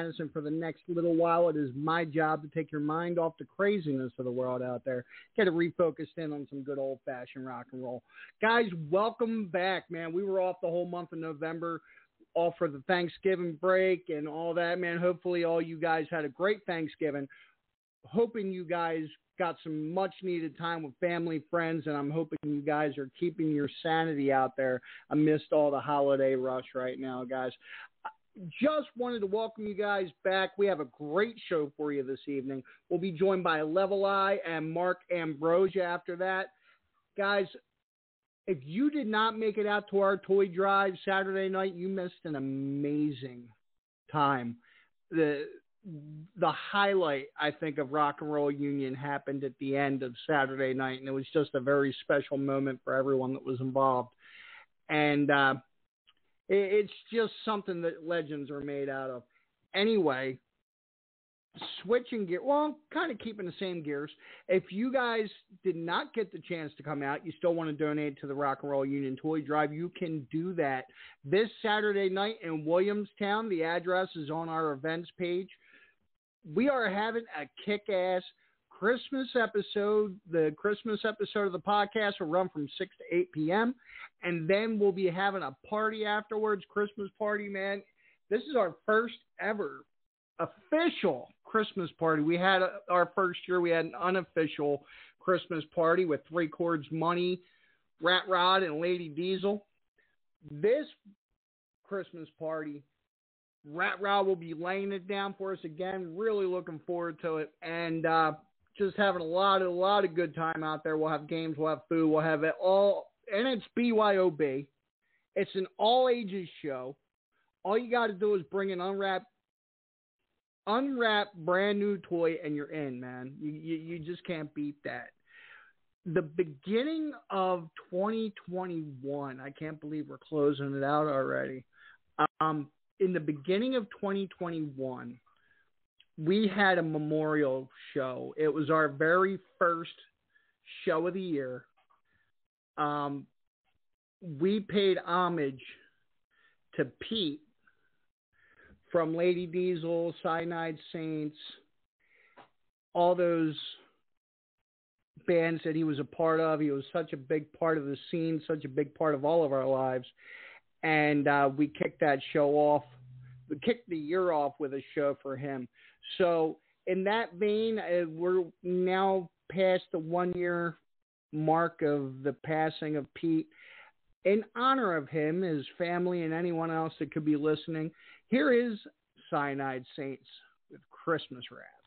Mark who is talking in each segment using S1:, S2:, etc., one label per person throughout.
S1: McManus, and for the next little while, it is my job to take your mind off the craziness of the world out there, get it refocused in on some good old fashioned rock and roll. Guys, welcome back, man. We were off the whole month of November, off for the Thanksgiving break and all that, man. Hopefully, all you guys had a great Thanksgiving. Hoping you guys got some much needed time with family, friends, and I'm hoping you guys are keeping your sanity out there amidst all the holiday rush right now, guys. Just wanted to welcome you guys back. We have a great show for you this evening. We'll be joined by Level Eye and Mark Ambrosia after that. Guys, if you did not make it out to our toy drive Saturday night, you missed an amazing time. The the highlight, I think, of Rock and Roll Union happened at the end of Saturday night, and it was just a very special moment for everyone that was involved. And uh, it's just something that legends are made out of. Anyway, switching gear, well, kind of keeping the same gears. If you guys did not get the chance to come out, you still want to donate to the Rock and Roll Union Toy Drive, you can do that this Saturday night in Williamstown. The address is on our events page we are having a kick ass
S2: Christmas episode, the Christmas episode of the podcast will run from 6 to 8 p.m. And then we'll be having a party afterwards, Christmas party, man. This is our first ever official Christmas party. We had a, our first year, we had an unofficial Christmas party with Three Chords Money, Rat Rod, and Lady Diesel. This Christmas party, Rat Rod will be laying it down for us again. Really looking forward to it, and uh, just having a lot of a lot of good time out there. We'll have games, we'll have food, we'll have it all, and it's BYOB. It's an all ages show. All you got to do is bring an unwrapped unwrap brand new toy and you're in, man. You, you, you just can't beat that. The beginning of 2021, I can't believe we're closing it out already. Um, in the beginning of 2021, we had a memorial show. It was our very first show of the year. Um, we paid homage to Pete from Lady Diesel, Cyanide Saints, all those bands that he was a part of. He was such a big part of the scene, such a big part of all of our lives. And uh, we kicked that show off. We kicked the year off with a show for him. So, in that vein, uh, we're now past the one year mark of the passing of Pete. In honor of him, his family, and anyone else that could be listening, here is Cyanide Saints with Christmas Wrath.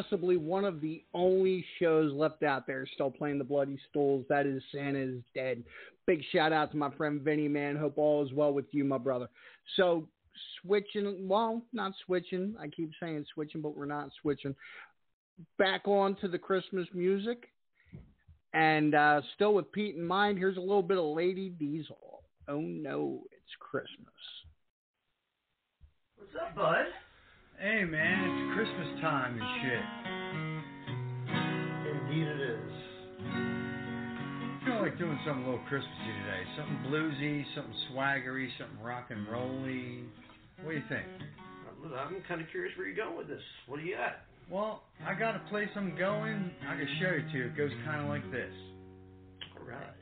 S1: Possibly one of the only shows left out there still playing the Bloody Stools. That is Santa is Dead. Big shout out to my friend Vinny, man. Hope all is well with you, my brother. So, switching, well, not switching. I keep saying switching, but we're not switching. Back on to the Christmas music. And uh, still with Pete in mind, here's a little bit of Lady Diesel. Oh no, it's Christmas.
S3: What's up, bud?
S4: Hey man, it's Christmas time and shit.
S3: Indeed it is.
S4: I feel like doing something a little Christmassy today. Something bluesy, something swaggery, something rock and rolly. What do you think?
S3: I'm, I'm kind of curious where you're going with this. What do you got?
S4: Well, I got a place I'm going. I can show you to. It goes kind of like this.
S3: All right.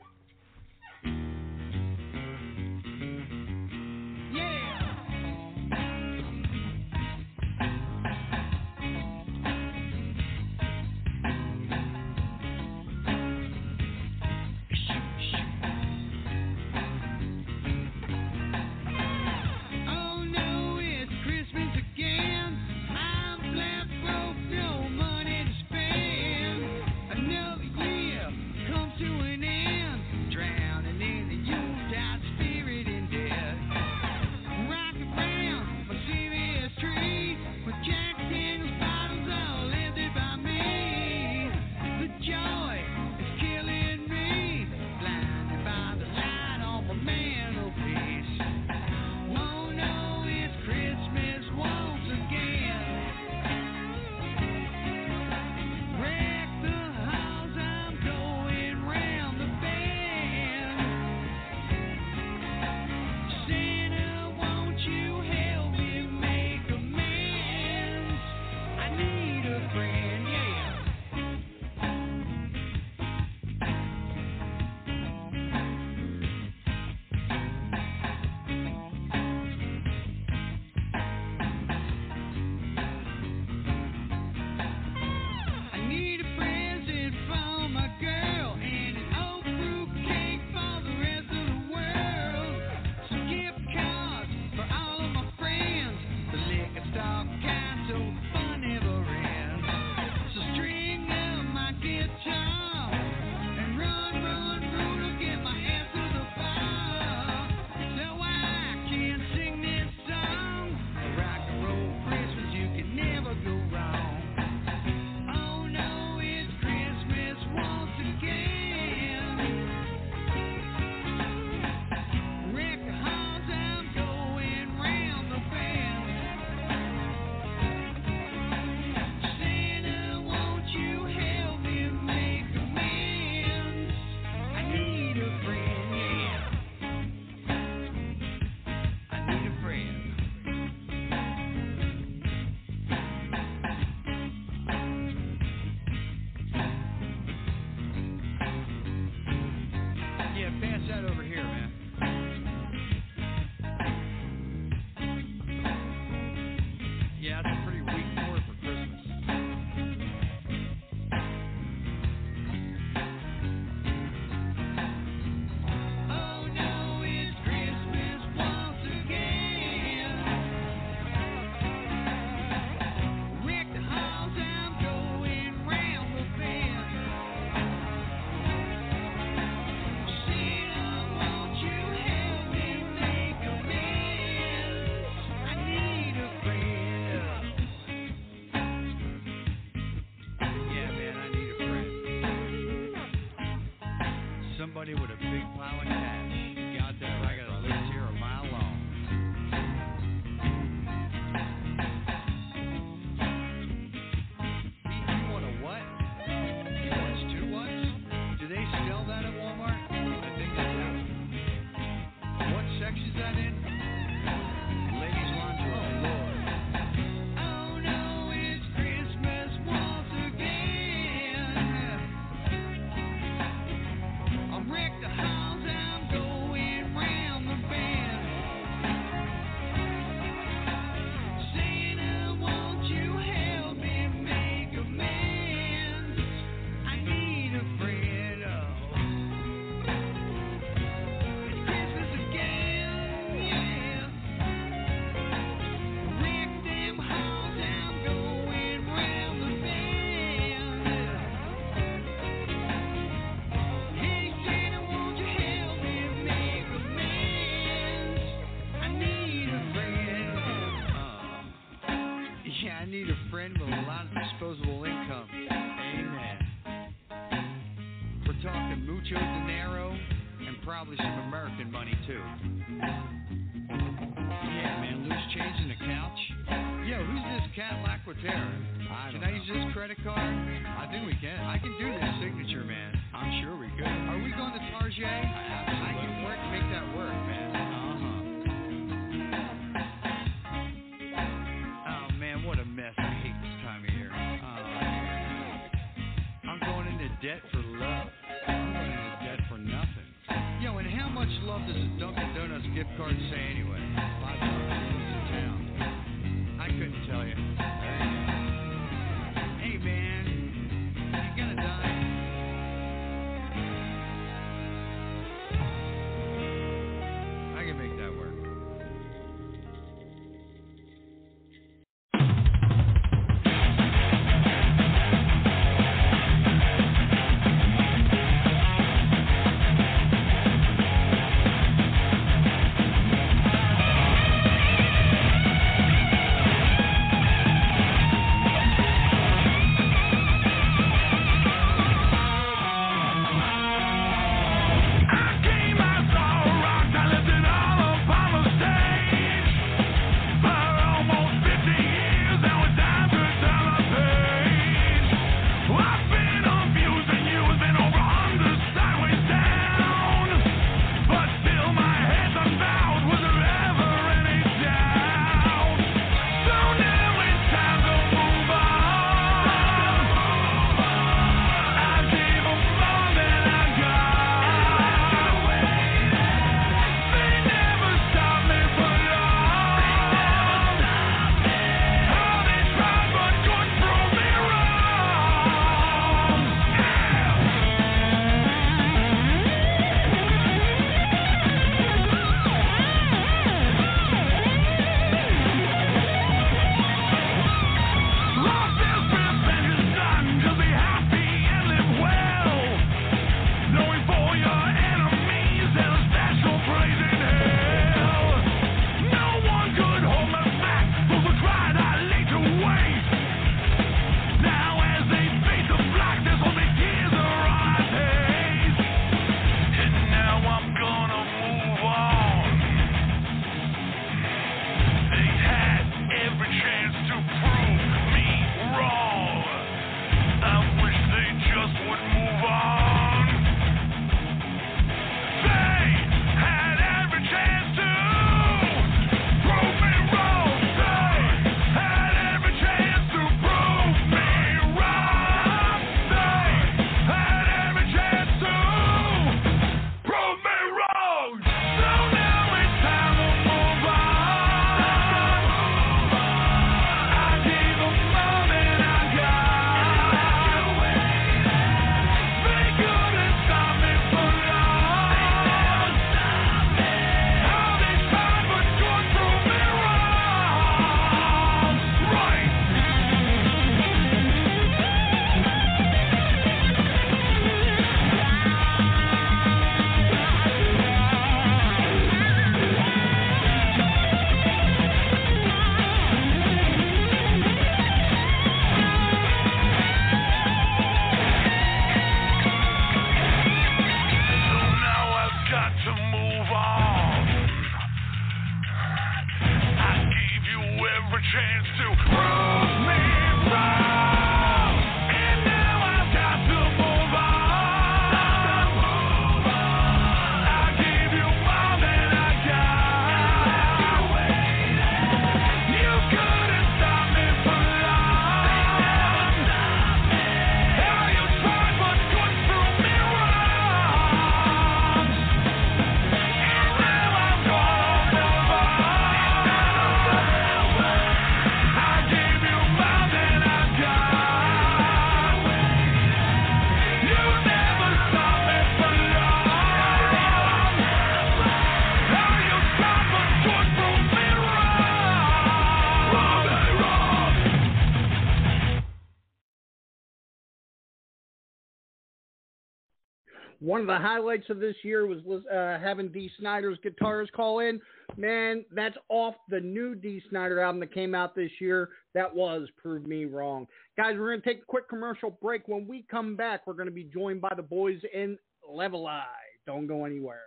S1: One of the highlights of this year was uh, having Dee Snider's guitars call in. Man, that's off the new Dee Snider album that came out this year. That was Prove Me Wrong. Guys, we're going to take a quick commercial break. When we come back, we're going to be joined by the boys in Level Eye. Don't go anywhere.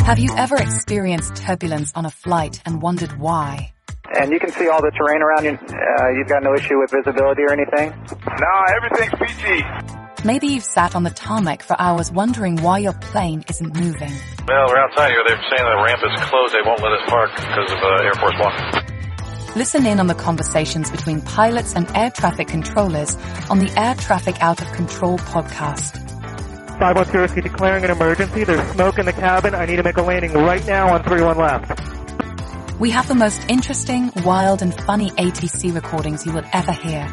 S5: Have you ever experienced turbulence on a flight and wondered why?
S6: And you can see all the terrain around you. Uh, you've got no issue with visibility or anything?
S7: No, everything's peachy.
S5: Maybe you've sat on the tarmac for hours wondering why your plane isn't moving.
S7: Well, we're outside here. They're saying the ramp is closed. They won't let us park because of uh, Air Force One.
S5: Listen in on the conversations between pilots and air traffic controllers on the Air Traffic Out of Control podcast.
S8: 510 declaring an emergency. There's smoke in the cabin. I need to make a landing right now on 31 left.
S5: We have the most interesting, wild, and funny ATC recordings you will ever hear.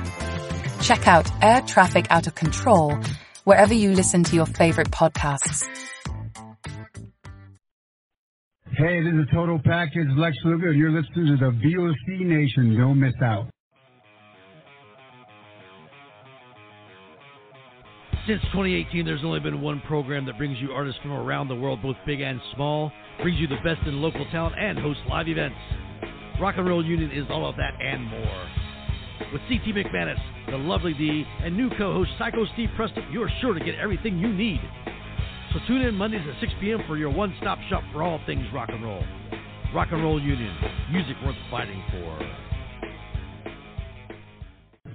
S5: Check out Air Traffic Out of Control wherever you listen to your favorite podcasts.
S9: Hey, this is Total Package Lex Luger, you're listening to the VOC Nation. Don't miss out.
S10: Since 2018, there's only been one program that brings you artists from around the world, both big and small, brings you the best in local talent, and hosts live events. Rock and Roll Union is all of that and more. With CT McManus, the lovely D, and new co-host Psycho Steve Preston, you're sure to get everything you need. So tune in Mondays at 6 p.m. for your one-stop shop for all things rock and roll. Rock and Roll Union, music worth fighting for.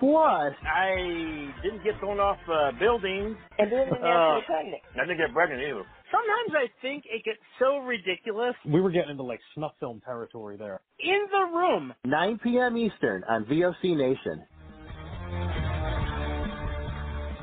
S11: Plus,
S12: I didn't get thrown off uh, buildings.
S2: And didn't get
S12: Uh,
S2: pregnant.
S11: I didn't get pregnant either.
S12: Sometimes I think it gets so ridiculous.
S13: We were getting into like snuff film territory there.
S12: In the Room.
S11: 9 p.m. Eastern on VOC Nation.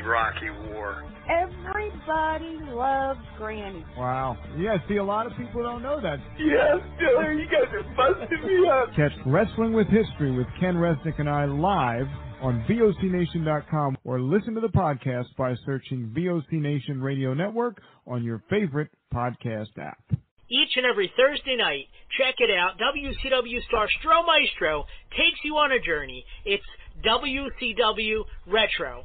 S7: Iraqi war.
S14: Everybody loves Granny.
S15: Wow. Yeah, see, a lot of people don't know that.
S16: Yes, Diller, you guys are busting me up.
S15: Catch Wrestling with History with Ken Resnick and I live on VOCNation.com or listen to the podcast by searching VOC Nation Radio Network on your favorite podcast app.
S12: Each and every Thursday night, check it out. WCW star Stro Maestro takes you on a journey. It's WCW Retro.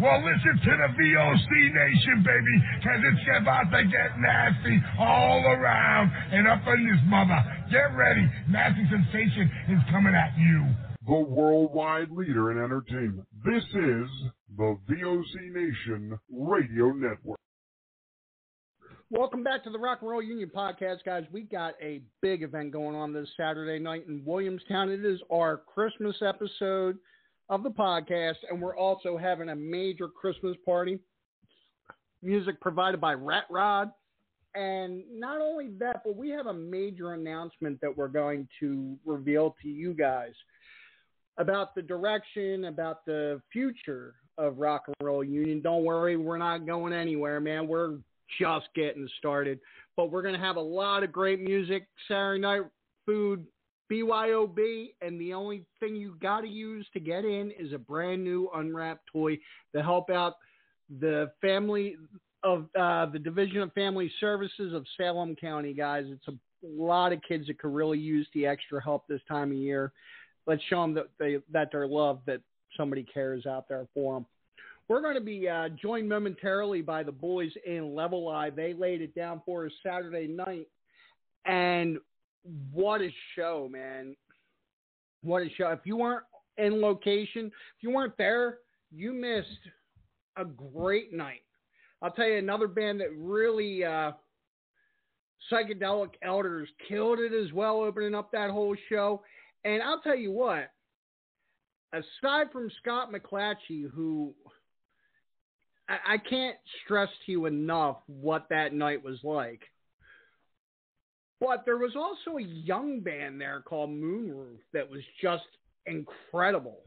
S17: Well, listen to the VOC Nation, baby, because it's about to get nasty all around and up in this mother. Get ready. Nasty Sensation is coming at you.
S18: The worldwide leader in entertainment. This is the VOC Nation Radio Network.
S1: Welcome back to the Rock and Roll Union podcast, guys. We got a big event going on this Saturday night in Williamstown. It is our Christmas episode of the podcast, and we're also having a major Christmas party. Music provided by Rat Rod. And not only that, but we have a major announcement that we're going to reveal to you guys about the direction, about the future of Rock and Roll Union. Don't worry, we're not going anywhere, man. We're just getting started. But we're going to have a lot of great music, Saturday night food, BYOB, and the only thing you got to use to get in is a brand new unwrapped toy to help out the family of uh, the Division of Family Services of Salem County, guys. It's a lot of kids that could really use the extra help this time of year. Let's show them that they that they're loved, that somebody cares out there for them. We're going to be uh, joined momentarily by the boys in Level Eye. They laid it down for us Saturday night, and what a show, man! What a show! If you weren't in location, if you weren't there, you missed a great night. I'll tell you another band that really uh, Psychedelic Elders killed it as well, opening up that whole show. And I'll tell you what, aside from Scott McClatchy, who I, I can't stress to you enough what that night was like. But there was also a young band there called Moonroof that was just incredible.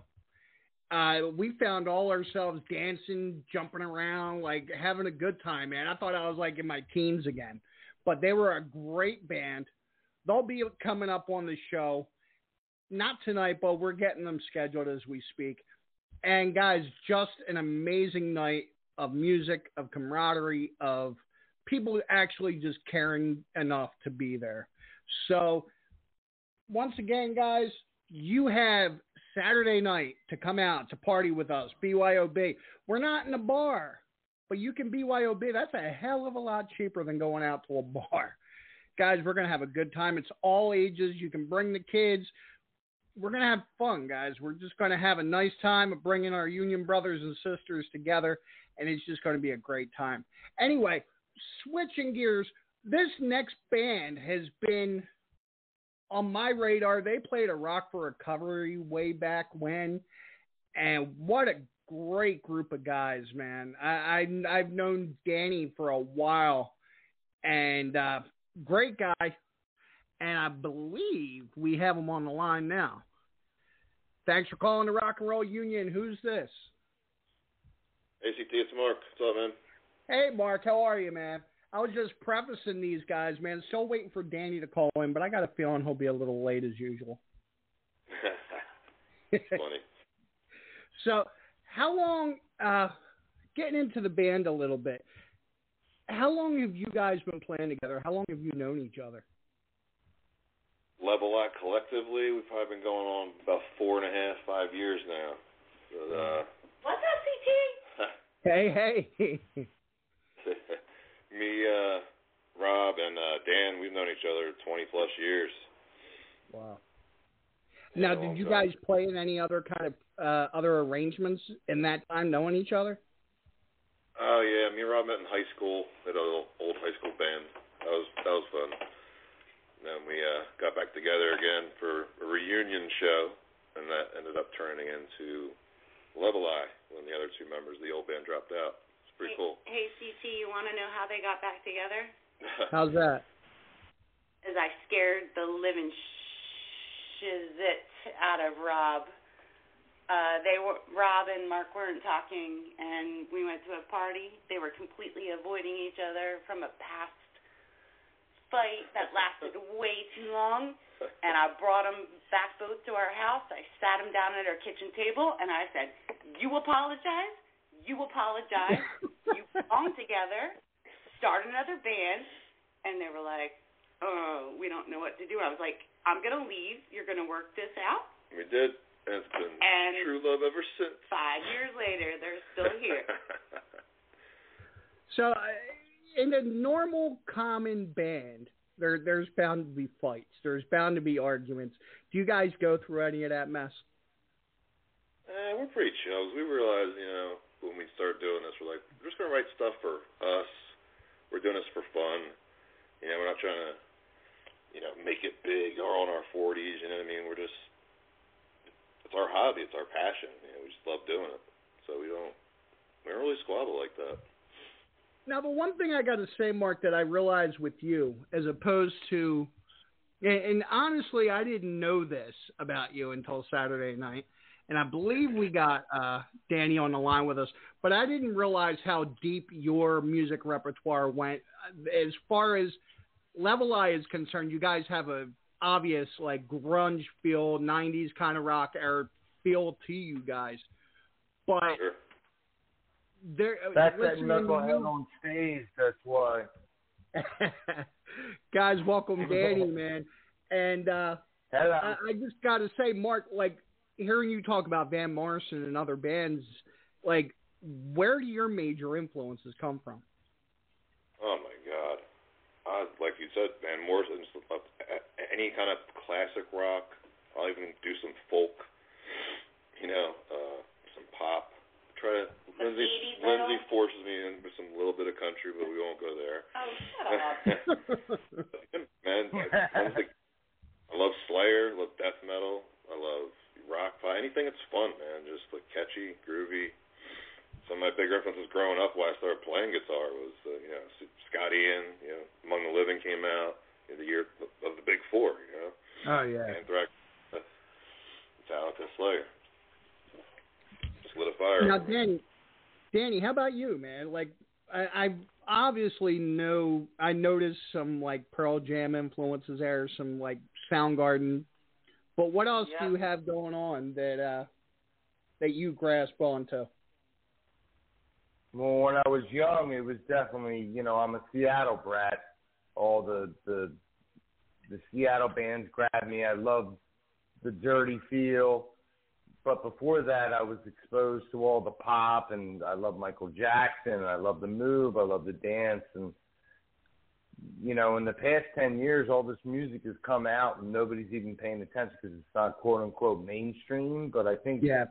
S1: Uh, we found all ourselves dancing, jumping around, like having a good time, man. I thought I was like in my teens again. But they were a great band. They'll be coming up on the show. Not tonight, but we're getting them scheduled as we speak. And guys, just an amazing night of music, of camaraderie, of people actually just caring enough to be there. So, once again, guys, you have Saturday night to come out to party with us, BYOB. We're not in a bar, but you can BYOB. That's a hell of a lot cheaper than going out to a bar. Guys, we're going to have a good time. It's all ages. You can bring the kids. We're going to have fun, guys. We're just going to have a nice time of bringing our union brothers and sisters together, and it's just going to be a great time. Anyway, switching gears, this next band has been on my radar. They played a Rock for Recovery way back when, and what a great group of guys, man. I, I have known Danny for a while, and uh, great guy. And I believe we have him on the line now. Thanks for calling the Rock and Roll Union. Who's this?
S19: ACT, it's Mark. What's up, man?
S1: Hey, Mark. How are you, man? I was just prefacing these guys, man. Still waiting for Danny to call in, but I got a feeling he'll be a little late as usual.
S19: Funny.
S1: So, how long? Uh, getting into the band a little bit. How long have you guys been playing together? How long have you known each other?
S19: Level Eye collectively, we've probably been going on about four and a half, five years now. But, uh,
S14: What's up, CT?
S1: Hey, hey.
S19: me, uh, Rob, and uh, Dan, we've known each other 20 plus years.
S1: Wow. Now, did you guys play in any other kind of uh, other arrangements in that time, knowing each other?
S19: Oh yeah, me and Rob met in high school at an old, old high school band. That was that was fun. And then we uh, got back together again for a reunion show, and that ended up turning into Level Eye when the other two members of the old band dropped out. It's pretty cool.
S14: Hey, CT, you want to know how they got back together?
S1: How's that?
S14: As I scared the living shizit out of Rob. Uh, they were Rob and Mark weren't talking, and we went to a party. They were completely avoiding each other from a past fight that lasted way too long. And I brought them back both to our house. I sat them down at our kitchen table, and I said, "You apologize. You apologize. you belong together. Start another band." And they were like, "Oh, we don't know what to do." I was like, "I'm gonna leave. You're gonna work this out."
S19: We did. And it's been
S14: And
S19: true love ever since.
S14: five years later, they're still here.
S1: So, uh, in a normal, common band, there there's bound to be fights. There's bound to be arguments. Do you guys go through any of that mess?
S19: Eh, we're pretty chill. We realize, you know, when we start doing this, we're like, we're just gonna write stuff for us. We're doing this for fun. You know, we're not trying to, you know, make it big or on our 40s. You know what I mean? We're just, it's our hobby. It's our passion. You know, we just love doing it. So we don't, we don't really squabble like that.
S1: Now, the one thing I got to say, Mark, that I realized with you, as opposed to, and honestly, I didn't know this about you until Saturday night, and I believe we got uh, Danny on the line with us, but I didn't realize how deep your music repertoire went. As far as Level Eye is concerned, you guys have a obvious like grunge feel, '90s kind of rock era feel to you guys, but there.
S16: That's that
S1: listening to
S16: knucklehead
S1: you-
S16: on stage. That's why.
S1: guys, welcome Danny, man. And uh,
S16: Hello.
S1: I, I just got to say, Mark, like hearing you talk about Van Morrison and other bands, like where do your major influences come from?
S19: Oh my God. Uh, like you said, Van Morrison's uh, any kind of classic rock. I'll even do some folk. You know, uh, some pop. Try to. Lindsay, Lindsay forces me in with some little bit of country, but we won't go there.
S14: Oh, shut up.
S19: man, I, one thing, I love Slayer, love death metal, I love rock anything that's fun, man. Just like catchy, groovy. Some of my big references growing up when I started playing guitar was, uh, you know, Scott Ian, you know, Among the Living came out in the year of the Big Four, you know.
S1: Oh yeah.
S19: Anthrax, Metallica, Slayer. Just lit a fire.
S1: Now, Danny, Danny, how about you, man? Like, I, I obviously know I noticed some like Pearl Jam influences there, some like Soundgarden. But what else
S14: Yeah.
S1: do you have going on that uh that you grasp onto?
S20: Well, when I was young, it was definitely you know I'm a Seattle brat. All the the the Seattle bands grabbed me. I love the dirty feel. But before that, I was exposed to all the pop, and I love Michael Jackson. And I love the move. I love the dance, and you know, in the past ten years, all this music has come out, and nobody's even paying attention because it's not quote unquote mainstream. But I think
S1: Yeah.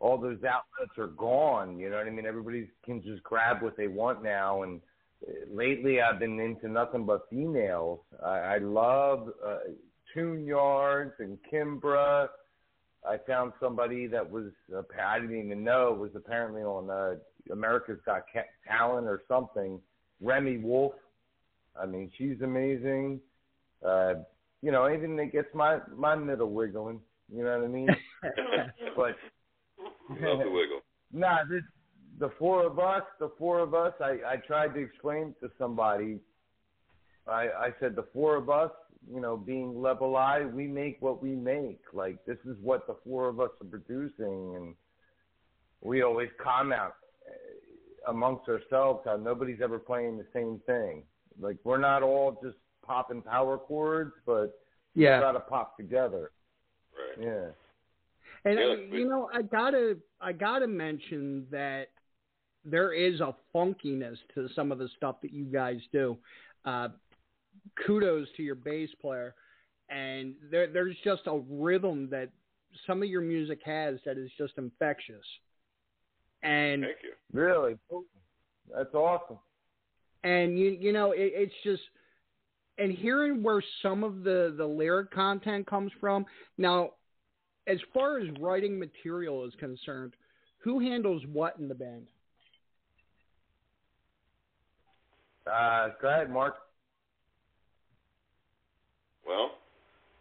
S20: all those outlets are gone. You know what I mean? Everybody can just grab what they want now. And uh, lately, I've been into nothing but females. I, I love uh, Tune Yards and Kimbra. I found somebody that was uh, I didn't even know was apparently on uh, America's Got Ca- Talent or something. Remi Wolf. I mean, she's amazing. Uh, you know, anything that gets my my middle wiggling. You know what I mean? but
S19: Love the wiggle.
S20: Nah, this, the four of us, the four of us. I I tried to explain to somebody. I I said the four of us, you know, being level eye, we make what we make. Like this is what the four of us are producing, and we always comment uh, amongst ourselves how nobody's ever playing the same thing. Like we're not all just popping power chords, but
S1: Yeah.
S20: we gotta pop together.
S19: Right.
S20: Yeah.
S1: And
S19: Yeah,
S1: I,
S19: we-
S1: you know, I gotta I gotta mention that there is a funkiness to some of the stuff that you guys do. Uh, kudos to your bass player, and there there's just a rhythm that some of your music has that is just infectious. And
S19: Thank you.
S20: Really, that's awesome.
S1: And you you know it, it's just and hearing where some of the the lyric content comes from now as far as writing material is concerned who handles what in the band
S20: Uh, go ahead, Mark.
S19: Well,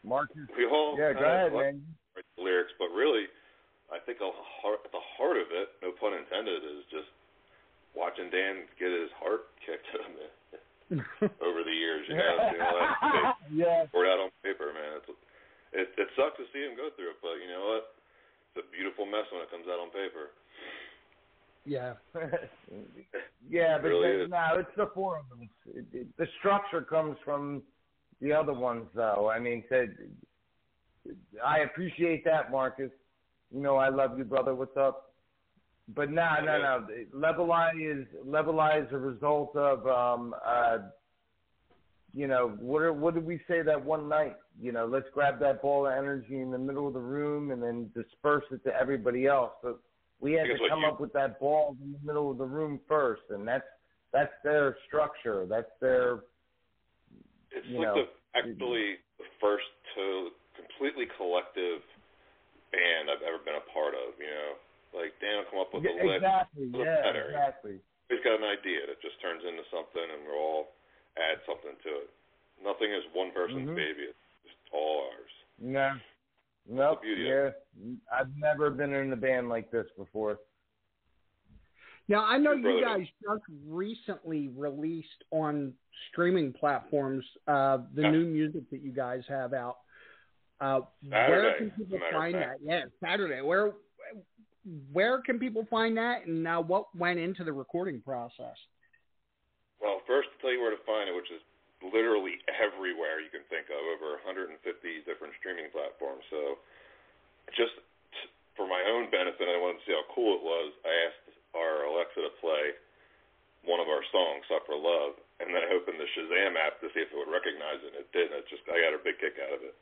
S20: Mark,
S19: we all
S20: yeah, go ahead, man.
S19: write the lyrics, but really, I think a heart, at the heart of it, no pun intended, is just watching Dan get his heart kicked out of him over the years. You know, you know like,
S20: yeah.
S19: poured out on paper, man. It's, it it sucks to see him go through it, but you know what? It's a beautiful mess when it comes out on paper.
S1: yeah
S20: yeah, but
S19: really
S20: no, it's the four of them. It, it, the structure comes from the other ones, though. I mean, said I appreciate that, Marcus. You know, I love you, brother. What's up? But no, no, no. Level Eye is Level Eye is a result of um uh you know, what are, what did we say that one night? You know, let's grab that ball of energy in the middle of the room and then disperse it to everybody else. But we had
S19: Because
S20: to come
S19: you-
S20: up with that ball in the middle of the room first, and that's that's their structure. That's their
S19: It's like
S20: know,
S19: the actually the first to completely collective band I've ever been a part of. You know, like Dan will come up with
S20: Yeah,
S19: a list,
S20: exactly.
S19: doesn't
S20: Yeah,
S19: matter.
S20: exactly.
S19: He's got an idea that just turns into something, and we'll all add something to it. Nothing is one person's
S20: Mhm.
S19: baby. It's just all ours.
S20: No. Nope. Yeah.
S19: of
S20: I've never been in a band like this before.
S1: now i know you guys just recently released on streaming platforms uh the new music that you guys have out uh where can people find that yeah saturday where where can people find that and uh, what went into the recording process
S19: Well, first to tell you where to find it, which is literally everywhere you can think of, over 150 different streaming platforms. So, just t- for my own benefit, I wanted to see how cool it was. I asked our Alexa to play one of our songs, "Suffer Love," and then I opened the Shazam app to see if it would recognize it. And it did. And it just I got a big kick out of it.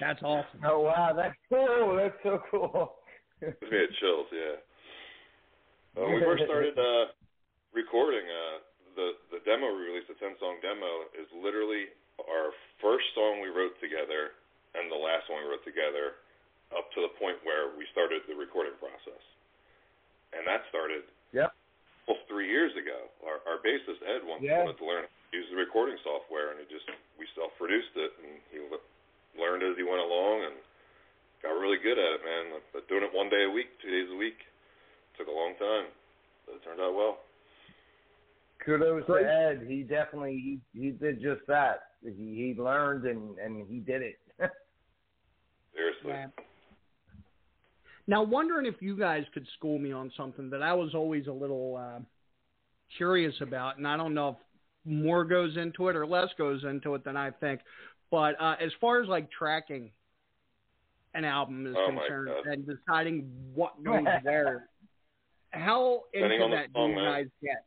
S1: that's awesome
S20: Oh wow, that's cool. That's so cool.
S19: It made chills, yeah. When we first started uh, recording, uh, the the demo we released, the ten song demo, is literally our first song we wrote together and the last one we wrote together, up to the point where we started the recording process, and that started
S20: Yep.
S19: almost three years ago. Our our bassist Ed wanted,
S20: Yeah.
S19: wanted to learn to use the recording software, and he just we self produced it, and he le- learned as he went along, and got really good at it, man. But doing it one day a week, two days a week, took a long time, but it turned out well.
S20: Kudos
S1: Great.
S20: to Ed. He definitely he, he did just that. He he learned and and he did it.
S19: Seriously.
S1: Yeah. Now, wondering if you guys could school me on something that I was always a little uh, curious about, and I don't know if more goes into it or less goes into it than I think. But uh, as far as like tracking an album is
S19: Oh,
S1: concerned and deciding what goes where, how
S19: Depending
S1: into that
S19: song,
S1: do you
S19: man.
S1: guys get?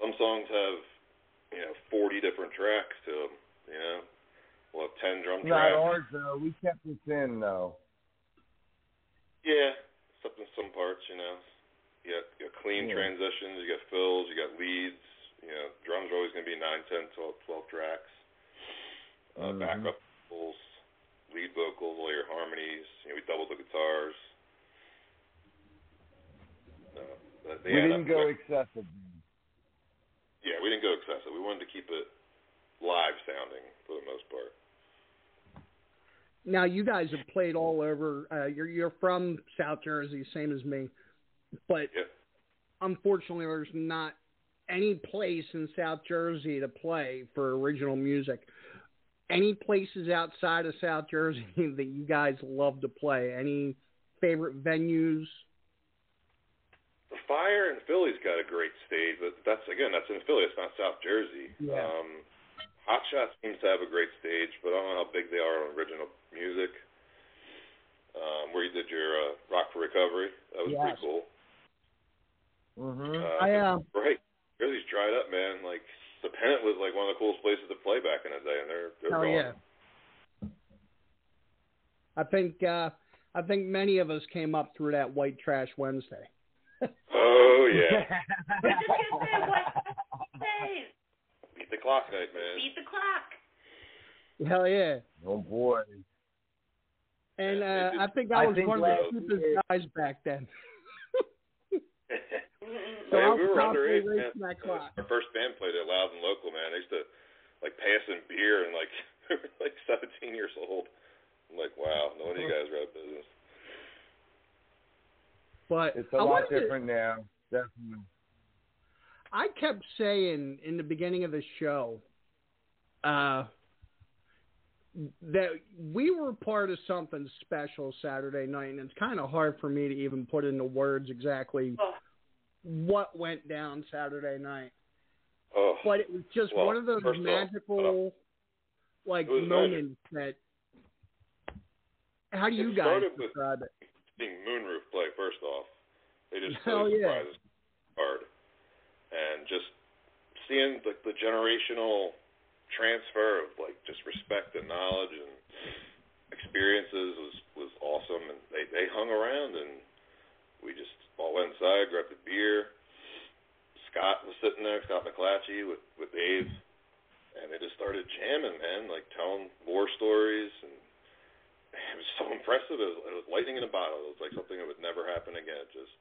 S19: Some songs have, you know, 40 different tracks to them, you know. We'll have 10 drum
S20: Not
S19: tracks.
S20: ours though. We kept this in though.
S19: Yeah, except in some parts, you know. You got, you got clean
S20: Yeah.
S19: transitions, you got fills, you got leads. You know, drums are always going to be 9, 10, 12, 12 tracks. Uh,
S20: Mhm.
S19: Backup vocals, lead vocals, all your harmonies. You know, we doubled the guitars. Uh, but
S20: we didn't
S19: that-
S20: go excessive.
S19: Yeah, we didn't go excessive. We wanted to keep it live sounding for the most part.
S1: Now, you guys have played all over. Uh, you're you're from South Jersey, same as me, but
S19: Yeah.
S1: unfortunately, there's not any place in South Jersey to play for original music. Any places outside of South Jersey that you guys love to play? Any favorite venues?
S19: The Fire in Philly's got a great stage, but that's again that's in Philly. It's not South Jersey.
S1: Yeah.
S19: Um, Hot Shot seems to have a great stage, but I don't know how big they are on original music. Um, where you did your uh, Rock for Recovery, that was
S1: Yes.
S19: pretty cool.
S20: Mm-hmm.
S19: Uh,
S1: I uh,
S19: Right, Jersey's dried up, man. Like the Pennant was like one of the coolest places to play back in the day, and they're they're
S1: hell
S19: gone.
S1: yeah. I think uh, I think many of us came up through that White Trash Wednesday.
S19: Oh yeah,
S14: We're just gonna say what days.
S19: beat the clock night, man.
S14: Beat the clock.
S1: Hell yeah!
S20: oh boy.
S1: And uh, I think
S20: I
S1: I was
S20: think
S1: one of the
S20: last
S1: cheapest guys back then. So
S19: man, we were
S1: probably
S19: underage,
S1: race
S19: man.
S1: that clock.
S19: Our first band played at Loud and Local, man. They used to like pay us in beer, and like we were like 17 years old. I'm like, wow, no wonder you guys are out of business.
S1: But
S20: It's a
S1: I
S20: lot
S1: wanted to-
S20: different now. Definitely.
S1: I kept saying in the beginning of the show uh, that we were part of something special Saturday night, and it's kind of hard for me to even put into words exactly
S14: Oh.
S1: What went down Saturday night.
S19: Oh,
S1: But it was just
S19: Well,
S1: one of those
S19: off,
S1: magical, uh, like
S19: it was
S1: moments that. How do you
S19: It
S1: guys describe it?
S19: seeing Moonroof play first off, they just
S1: Hell
S19: totally oh,
S1: yeah.
S19: surprised hard, and just seeing the, the generational transfer of like just respect and knowledge and experiences was was awesome, and they they hung around and we just all went inside, grabbed a beer. Scott was sitting there, Scott McClatchy with with Dave, and they just started jamming, man, like telling war stories and it was so impressive. It was, it was lightning in a bottle. It was like something that would never happen again. Just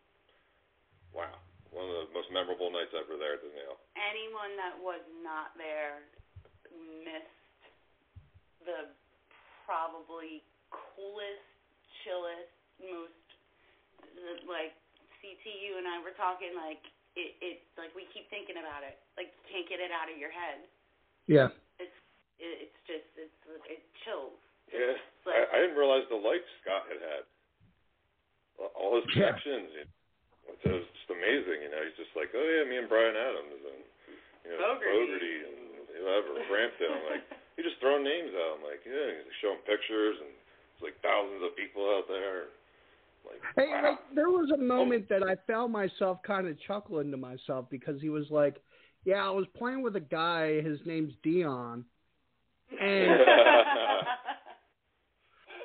S19: wow, one of the most memorable nights ever there at the Nail.
S14: Anyone that was not there missed the probably coolest, chillest, most like CT. You and I were talking like it. It like we keep thinking about it. Like you can't get it out of your head.
S1: Yeah.
S14: It's it, it's just it's it chills.
S19: Yeah,
S14: But-
S19: I, I didn't realize the lights Scott had had. All his connections, you know, it was just amazing. You know, he's just like, oh yeah, me and Bryan Adams and you know
S14: Fogerty.
S19: Fogerty and whoever Frampton. I'm like, he just throwing names out. I'm like, yeah, he's like showing pictures and it's like thousands of people out there. Like,
S1: Hey,
S19: wow.
S1: like there was a moment that I found myself kind of chuckling to myself because he was like, "Yeah, I was playing with a guy. His name's Dion." And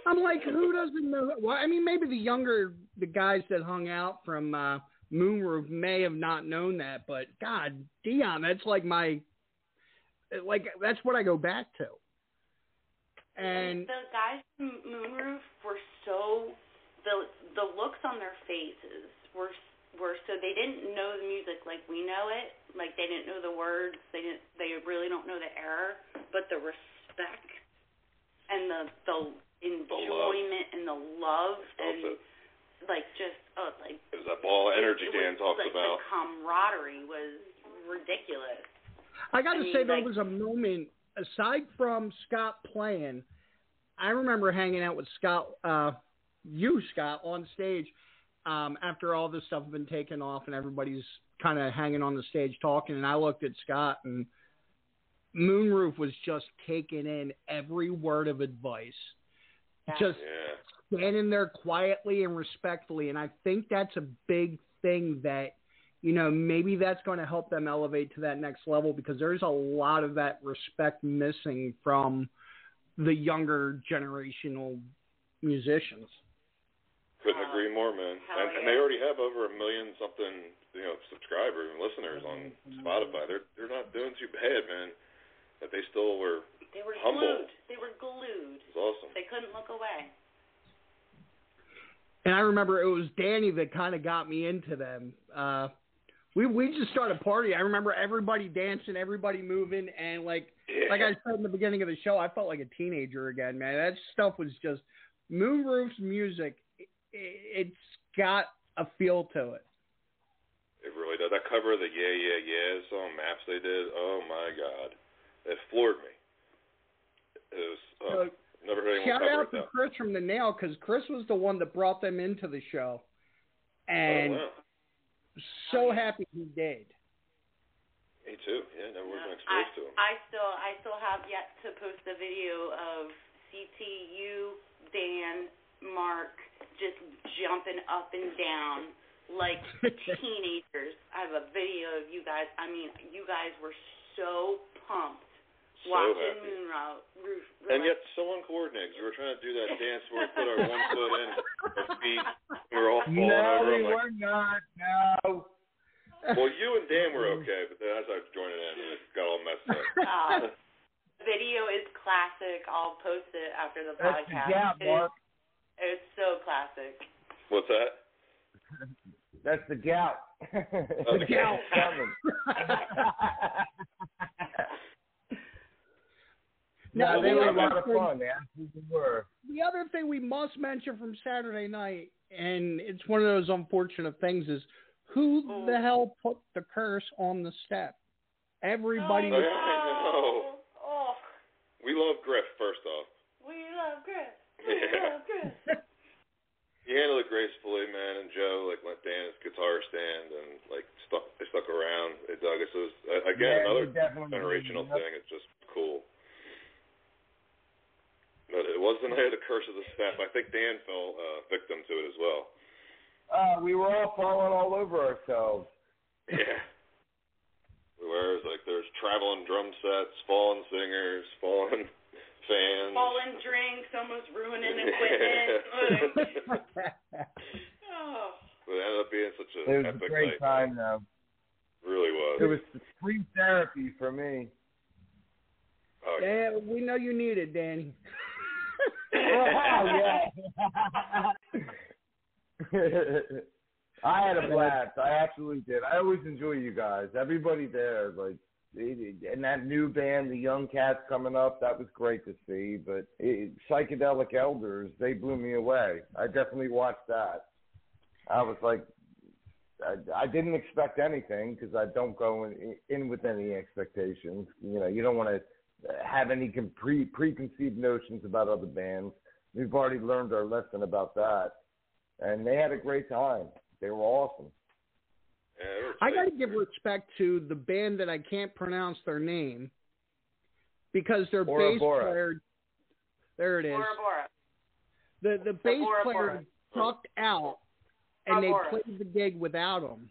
S1: I'm like, who doesn't know? Well, I mean, maybe the younger the guys that hung out from uh, Moonroof may have not known that, but God, Dion, that's like my, like that's what I go back to. And
S14: the guys from Moonroof were so the the looks on their faces were were so they didn't know the music like we know it, like they didn't know the words, they didn't they really don't know the error, but the respect and the the enjoyment and the love and like just oh it's like
S19: It was that ball of energy
S14: it
S19: Dan
S14: was,
S19: talks
S14: like,
S19: about.
S14: The camaraderie was ridiculous.
S1: I got to
S14: I mean,
S1: say, there
S14: like-
S1: was a moment aside from Scott playing. I remember hanging out with Scott, uh, you Scott, on stage um, after all this stuff had been taken off and everybody's kind of hanging on the stage talking. And I looked at Scott and Moonroof was just taking in every word of advice, just
S19: Yeah.
S1: standing there quietly and respectfully. And I think that's a big thing that, you know, maybe that's going to help them elevate to that next level because there's a lot of that respect missing from the younger generational musicians.
S19: Couldn't agree more, man.
S14: hell
S19: And, and they already have over a million something, you know, subscribers and listeners on Spotify. They're they're not doing too bad, man. But they still were
S14: They were
S19: humble.
S14: glued. They were glued.
S19: It's awesome.
S14: They couldn't look away.
S1: And I remember it was Danny that kind of got me into them. Uh, we we just started a party. I remember everybody dancing, everybody moving, and like like I said in the beginning of the show, I felt like a teenager again, man. That stuff was just Moonroof's music. It, it's got a feel to it.
S19: It really does. That cover of the Yeah Yeah Yeah song maps they did. Oh my god, it floored me. It was oh,
S1: So,
S19: never heard anyone
S1: Shout out to
S19: though.
S1: Chris from the Nail because Chris was the one that brought them into the show, and
S19: oh wow,
S1: so oh, happy he did.
S19: me too. Yeah, never was been
S14: I
S19: exposed to him.
S14: I still I still have yet to post a video of CTU, Dan, Mark just jumping up and down like teenagers. I have a video of you guys. I mean, you guys were so pumped
S19: So
S14: watching
S19: happy.
S14: Moonroof. Roof,
S19: And yet so uncoordinated. 'cause We were trying to do that dance where we put our one foot in, our feet. We were all falling
S20: No,
S19: over.
S20: we
S19: I'm like,
S20: were not. No.
S19: well, you and Dan were okay, but then as I was joining in, it got all messed up.
S14: Uh, video is classic. I'll post it after the
S20: That's
S14: podcast.
S20: gap,
S14: It is-
S20: Mark.
S14: It's so classic.
S19: What's that?
S20: That's the gout.
S19: Oh,
S20: the
S19: the
S20: gout
S19: gout.
S20: coming.
S1: Now,
S20: no, they
S1: the
S20: were a
S1: other
S20: lot of
S1: thing-
S20: fun. They were.
S1: The other thing we must mention from Saturday night, and it's one of those unfortunate things, is who oh. the hell put the curse on the step? Everybody
S19: Oh,
S1: was.
S19: yeah, oh.
S14: oh,
S19: We love Griff, first off.
S14: we love Chris.
S19: Yeah.
S14: Chris.
S19: He handled it gracefully, man, and Joe like let Dan his guitar stand and like stuck they stuck around. They dug it. So it was, uh, again
S20: Yeah,
S19: another generational thing. It's just cool. But it was the night of the curse of the step. I think Dan fell uh, victim to it as well.
S20: Uh, we were all falling all over ourselves.
S19: Yeah. Whereas like there's traveling drum sets, fallen singers, fallen fans.
S14: Fallen drinks, almost ruining equipment. oh.
S19: But it ended up being such
S20: It
S19: an
S20: was a
S19: epic
S20: great
S19: night.
S20: time, though.
S19: Really was.
S20: It was free therapy for me.
S19: Oh,
S1: Yeah, we know you need it, Danny.
S20: oh, yeah. I had a blast. I absolutely did. I always enjoy you guys. Everybody there, like, it- and that new band, the Young Cats coming up, that was great to see. But it, Psychedelic Elders, they blew me away. I definitely watched that. I was like, I, I didn't expect anything because I don't go in, in with any expectations. You know, you don't want to have any pre preconceived notions about other bands. We've already learned our lesson about that, and they had a great time. They were awesome.
S19: Yeah,
S1: I got to give respect to the band that I can't pronounce their name because their
S20: Bora
S1: bass
S20: Bora.
S1: player. There it is.
S14: Bora Bora.
S1: The the bass
S14: Bora
S1: player
S14: Bora.
S1: sucked out, and they played the gig without him.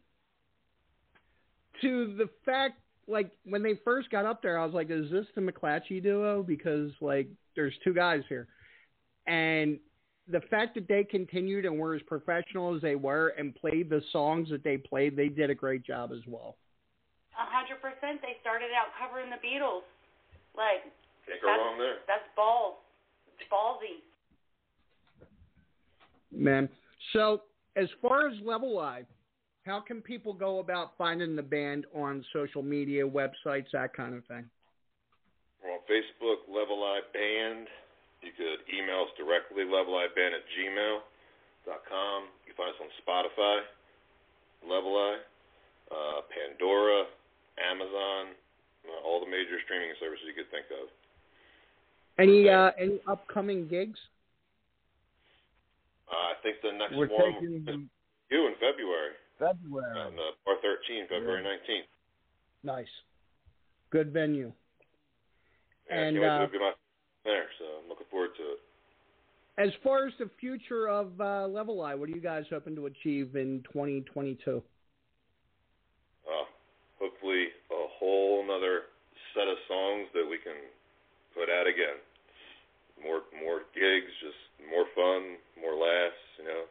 S1: To the fact, like when they first got up there, I was like, "Is this the McClatchy duo?" Because like, there's two guys here, and the fact that they continued and were as professional as they were and played the songs that they played, they did a great job as well.
S14: A hundred percent. They started out covering the Beatles. Like
S19: Can't go
S14: that's,
S19: wrong there.
S14: That's balls. It's ballsy.
S1: Man. So as far as Level Eye, how can people go about finding the band on social media, websites, that kind of thing?
S19: We're on Facebook, Level Eye Band. You could email us directly, leveleyeband at gmail.com. You can find us on Spotify, Level Eye, uh, Pandora, Amazon, uh, all the major streaming services you could think of.
S1: Any uh, any upcoming gigs?
S19: Uh, I think the next
S20: We're
S19: one
S20: taking
S19: is due in February,
S20: February.
S19: on uh, bar 13, February 19th.
S1: Nice. Good venue.
S19: Yeah,
S1: And, uh,
S19: to be my there, so I'm looking forward to it.
S1: As far as the future of uh, Level Eye, what are you guys hoping to achieve in 2022?
S19: Uh, hopefully, a whole another set of songs that we can put out again. More, more gigs, just more fun, more laughs. You know,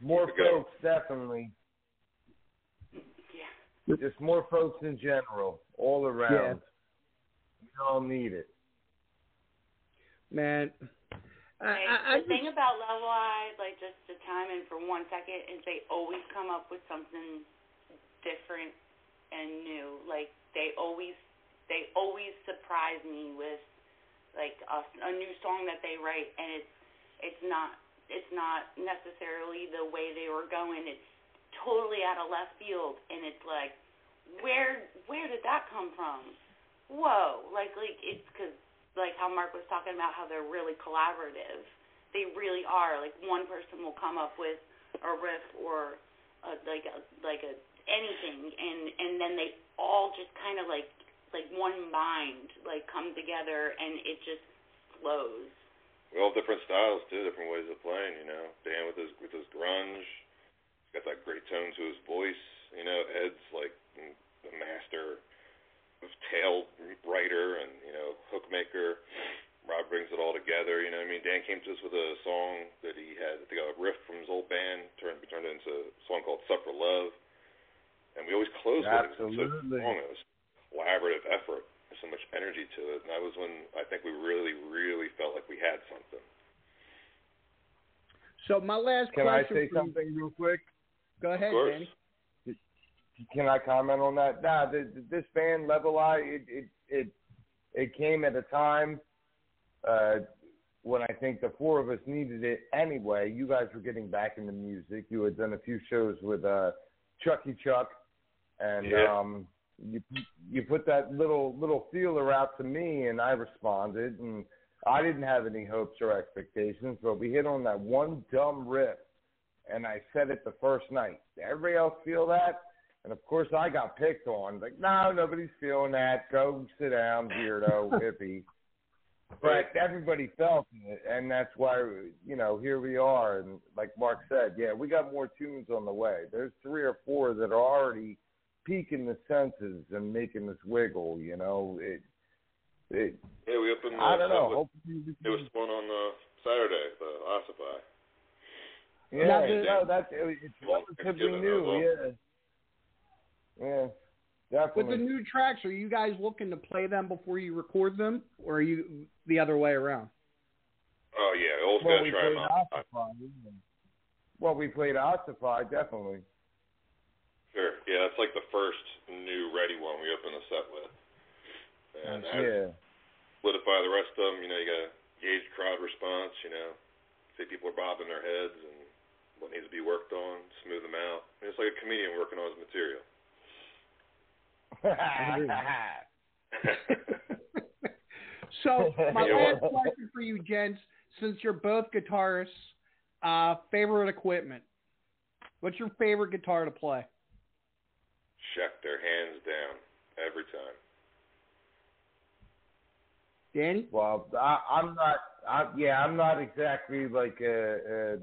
S20: More
S19: Keep it going.
S20: folks, definitely. Just more folks in general, all around. We all need it.
S1: Man, I,
S14: Hey,
S1: I, I
S14: the thing about Level Eye, like just to chime in for one second, is they always come up with something different and new. Like they always, they always surprise me with like a, a new song that they write, and it's it's not it's not necessarily the way they were going. It's totally out of left field, and it's like, where where did that come from? Whoa! Like like it's because like how Mark was talking about how they're really collaborative. They really are. Like one person will come up with a riff or a, like a like a anything, and and then they all just kind of like like one mind like come together, and it just flows.
S19: we all different styles too, different ways of playing. You know, Dan with his with his grunge, he's got that great tone to his voice. You know, Ed's like the master of tail writer and you know hook maker. Rob brings it all together. You know, what I mean, Dan came to us with a song that he had. I think a riff from his old band turned turned it into a song called "Suffer Love," and we always close with it. 'cause It's so
S20: Absolutely.
S19: It was collaborative effort. There's so much energy to it, and that was when I think we really, really felt like we had something.
S1: so my last
S20: Can I
S1: question
S20: say
S1: for you-
S20: something real quick?
S1: Go ahead,
S19: course.
S1: Danny.
S20: Can I comment on that? Nah, the, this band Level Eye, it it it it came at a time uh, when I think the four of us needed it anyway. You guys were getting back into music. You had done a few shows with uh, Chucky Chuck, and
S19: Yeah.
S20: um, you you put that little little feeler out to me, and I responded, and I didn't have any hopes or expectations, but we hit on that one dumb riff, and I said it the first night. Did Everybody else feel that? And of course, I got picked on. Like, no, nobody's feeling that. Go sit down, weirdo, hippie. But everybody felt it, and that's why you know here we are. And like Mark said, yeah, we got more tunes on the way. There's three or four that are already piquing the senses and making us wiggle. You know, it. It.
S19: Yeah, we opened.
S20: I
S19: uh,
S20: don't know.
S19: With,
S20: Hopefully, we
S19: it was one on uh, Saturday, the Ossify.
S20: Yeah,
S1: Now, the-
S20: no, that's it's relatively
S19: Thanksgiving,
S20: new.
S19: that
S20: Yeah, yeah, definitely.
S1: With the new tracks, are you guys looking to play them before you record them, or are you the other way around?
S19: Oh yeah, always
S20: well,
S19: gotta
S20: we
S19: try
S20: played
S19: them out.
S20: Ossify. Well, we played Ossify, definitely.
S19: Sure. Yeah, that's like the first new ready one we opened the set with. And as
S20: yeah.
S19: solidify the rest of them, you know, you gotta gauge crowd response. You know, see people are bobbing their heads and what needs to be worked on, smooth them out. I mean, it's like a comedian working on his material.
S1: So my last question for you, gents, since you're both guitarists, uh, favorite equipment. What's your favorite guitar to play?
S19: Schecter, hands down, every time.
S1: Danny?
S20: Well, I, I'm not. I, yeah, I'm not exactly like a,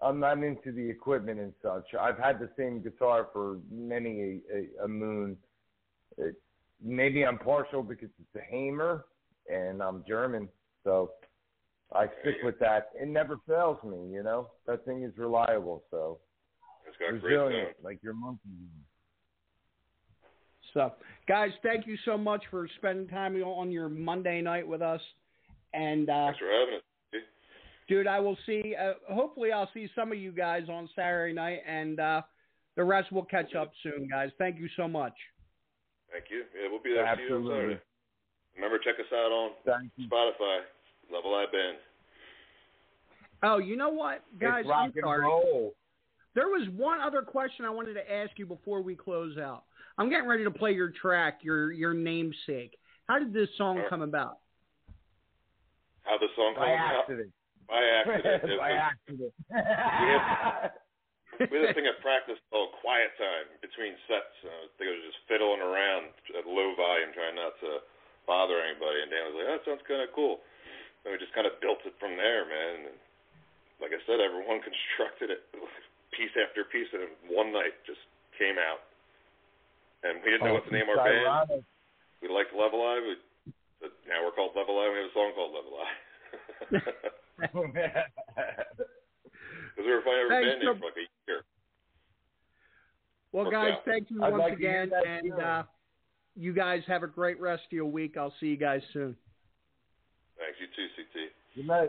S20: a. I'm not into the equipment and such. I've had the same guitar for many a, a, a moon. It, maybe I'm partial because it's a Hamer and I'm German, so I stick with that. It never fails me, you know. That thing is reliable, so
S19: It's got
S20: resilient,
S19: sound.
S20: like your monkey.
S1: So, guys, thank you so much for spending time on your Monday night with us. And uh,
S19: Thanks for having us.
S1: dude, I will see. Uh, hopefully, I'll see some of you guys on Saturday night, and uh, the rest will catch up soon, guys. Thank you so much.
S19: Thank you. Yeah, we'll be there for you on
S20: Absolutely.
S19: Saturday. Remember, check us out on Spotify, Level Eye Band.
S1: Oh, you know what, guys?
S20: it's rock
S1: I'm
S20: and
S1: sorry.
S20: roll.
S1: There was one other question I wanted to ask you before we close out. I'm getting ready to play your track, your your namesake. How did this song
S19: All right.
S1: come about?
S19: How the song
S20: By
S19: comes out?
S20: accident.
S19: By accident.
S20: By accident.
S19: we had we had this thing at practice called Quiet Time between sets. And I think I was just fiddling around at low volume, trying not to bother anybody. And Dan was like, oh, "That sounds kind of cool." And we just kind of built it from there, man. And like I said, everyone constructed it piece after piece, and one night just came out. And we didn't know what to oh, name our band. We liked Level Eye. We, but now we're called Level Eye. We have a song called Level Eye. Because we were every
S1: Thanks
S19: band
S1: so-
S19: for like a.
S1: Well,
S19: Worked
S1: guys,
S19: out.
S1: thank you
S20: I'd
S1: once
S20: like
S1: again, and uh, you guys have a great rest of your week. I'll see you guys soon.
S19: Thanks. You too, CT.
S20: Good night.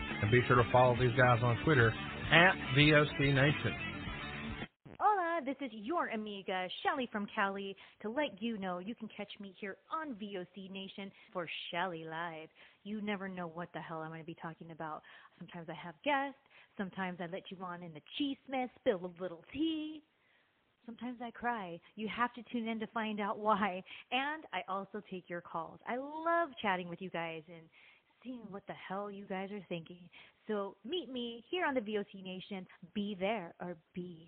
S21: And be sure to follow these guys on Twitter at VOC Nation.
S22: Hola, this is your amiga Shelly from Cali to let you know you can catch me here on VOC Nation for Shelly Live. You never know what the hell I'm going to be talking about. Sometimes I have guests, sometimes I let you on in the cheese mess, spill a little tea. Sometimes I cry. You have to tune in to find out why. And I also take your calls. I love chatting with you guys and seeing what the hell you guys are thinking. So meet me here on the VOC Nation. Be there or be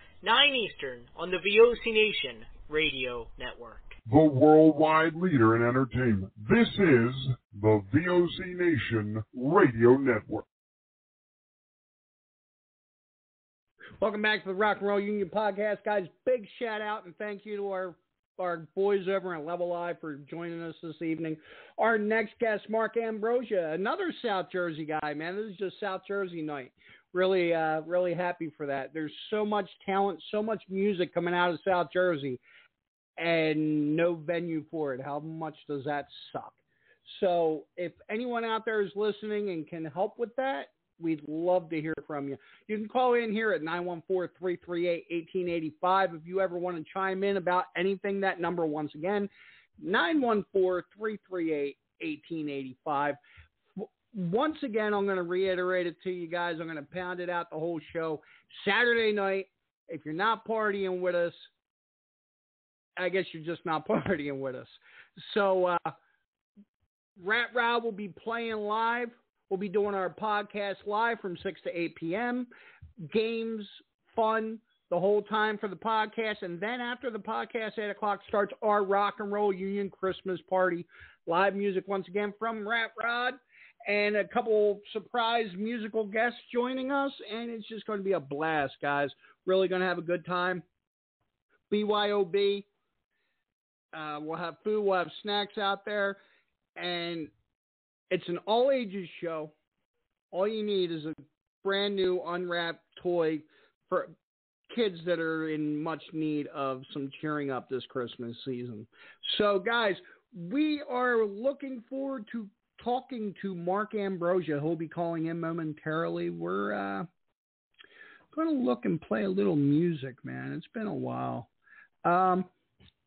S12: 9 Eastern, on the VOC Nation Radio Network.
S18: The worldwide leader in entertainment. This is the VOC Nation Radio Network.
S1: Welcome back to the Rock and Roll Union Podcast, guys. Big shout out and thank you to our our boys over at Level Eye for joining us this evening. Our next guest, Mark Ambrosia, another South Jersey guy, man. This is just South Jersey night. Really, uh, really happy for that. There's so much talent, so much music coming out of South Jersey, and no venue for it. How much does that suck? So, if anyone out there is listening and can help with that, we'd love to hear from you. You can call in here at 914-338-1885 if you ever want to chime in about anything. That number, once again, 914-338-1885. Once again, I'm going to reiterate it to you guys. I'm going to pound it out the whole show. Saturday night, if you're not partying with us, I guess you're just not partying with us. So, uh, Rat Rod will be playing live. We'll be doing our podcast live from 6 to 8 p.m. Games, fun the whole time for the podcast. And then after the podcast, 8 o'clock starts our Rock and Roll Union Christmas party. Live music once again from Rat Rod and a couple surprise musical guests joining us. And it's just going to be a blast, guys. Really going to have a good time. BYOB. Uh, we'll have food, we'll have snacks out there. And it's an all ages show. All you need is a brand new unwrapped toy for kids that are in much need of some cheering up this Christmas season. So, guys, we are looking forward to talking to Mark Ambrosia. He'll be calling in momentarily. We're uh, gonna look and play a little music, man. It's been a while. Um,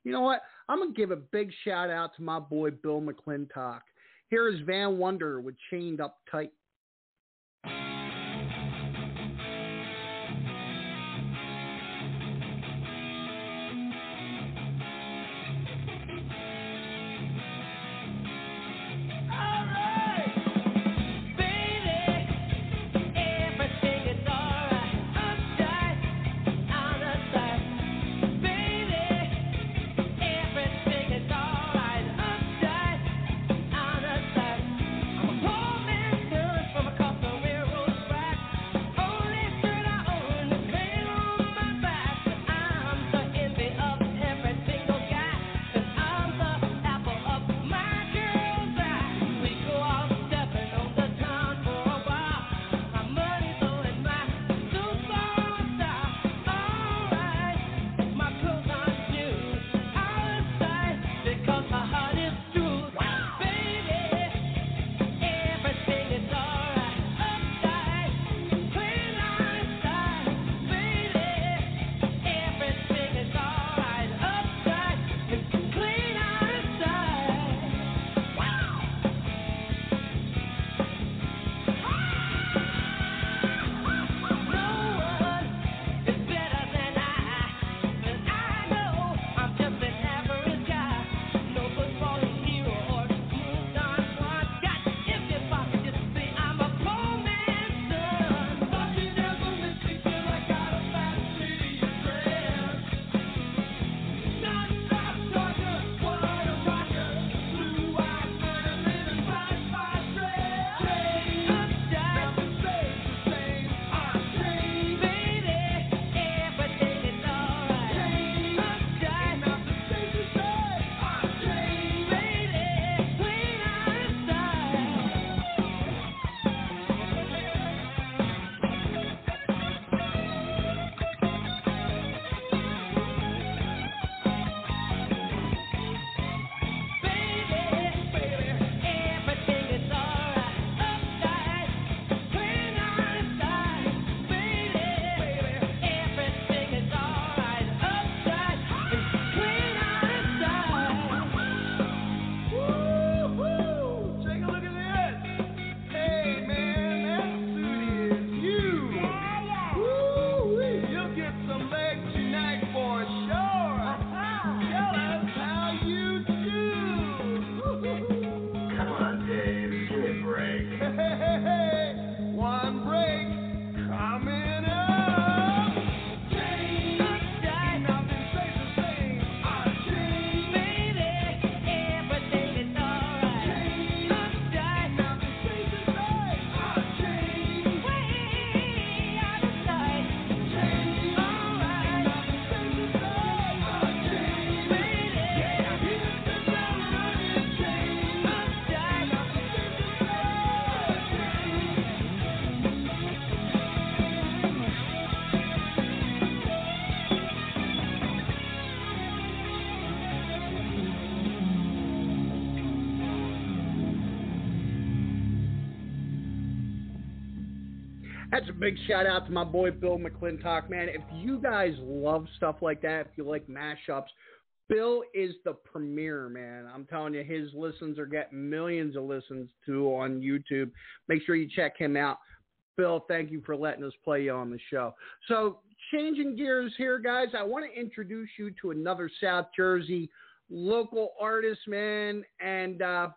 S1: you know what? I'm gonna give a big shout out to my boy Bill McClintock. Here is Van Wonder with Chained Up Tight. That's a big shout out to my boy Bill McClintock, man. If you guys love stuff like that, if you like mashups, Bill is the premier, man. I'm telling you, his listens are getting millions of listens to on YouTube. Make sure you check him out. Bill, thank you for letting us play you on the show. So, changing gears here, guys, I want to introduce you to another South Jersey local artist, man, and uh,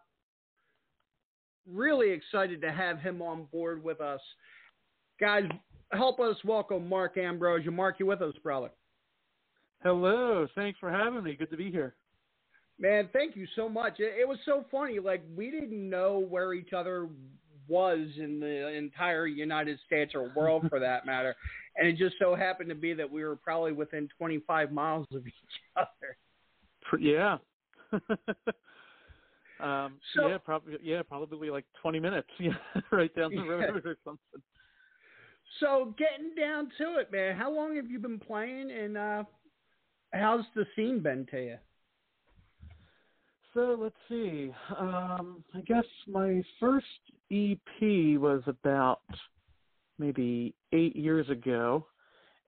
S1: really excited to have him on board with us. Guys, help us welcome Mark Ambrosia. Mark, you with us, brother?
S13: Hello. Thanks for having me. Good to be here.
S1: Man, thank you so much. It, it was so funny. Like we didn't know where each other was in the entire United States or world, for that matter, and it just so happened to be that we were probably within 25 miles of each other.
S13: Yeah. um,
S1: So-
S13: yeah, probably. Yeah, probably like 20 minutes. Yeah, right down the road or something.
S1: So, getting down to it, man. How long have you been playing, and uh, how's the scene been to you?
S13: So let's see. Um, I guess my first EP was about maybe eight years ago.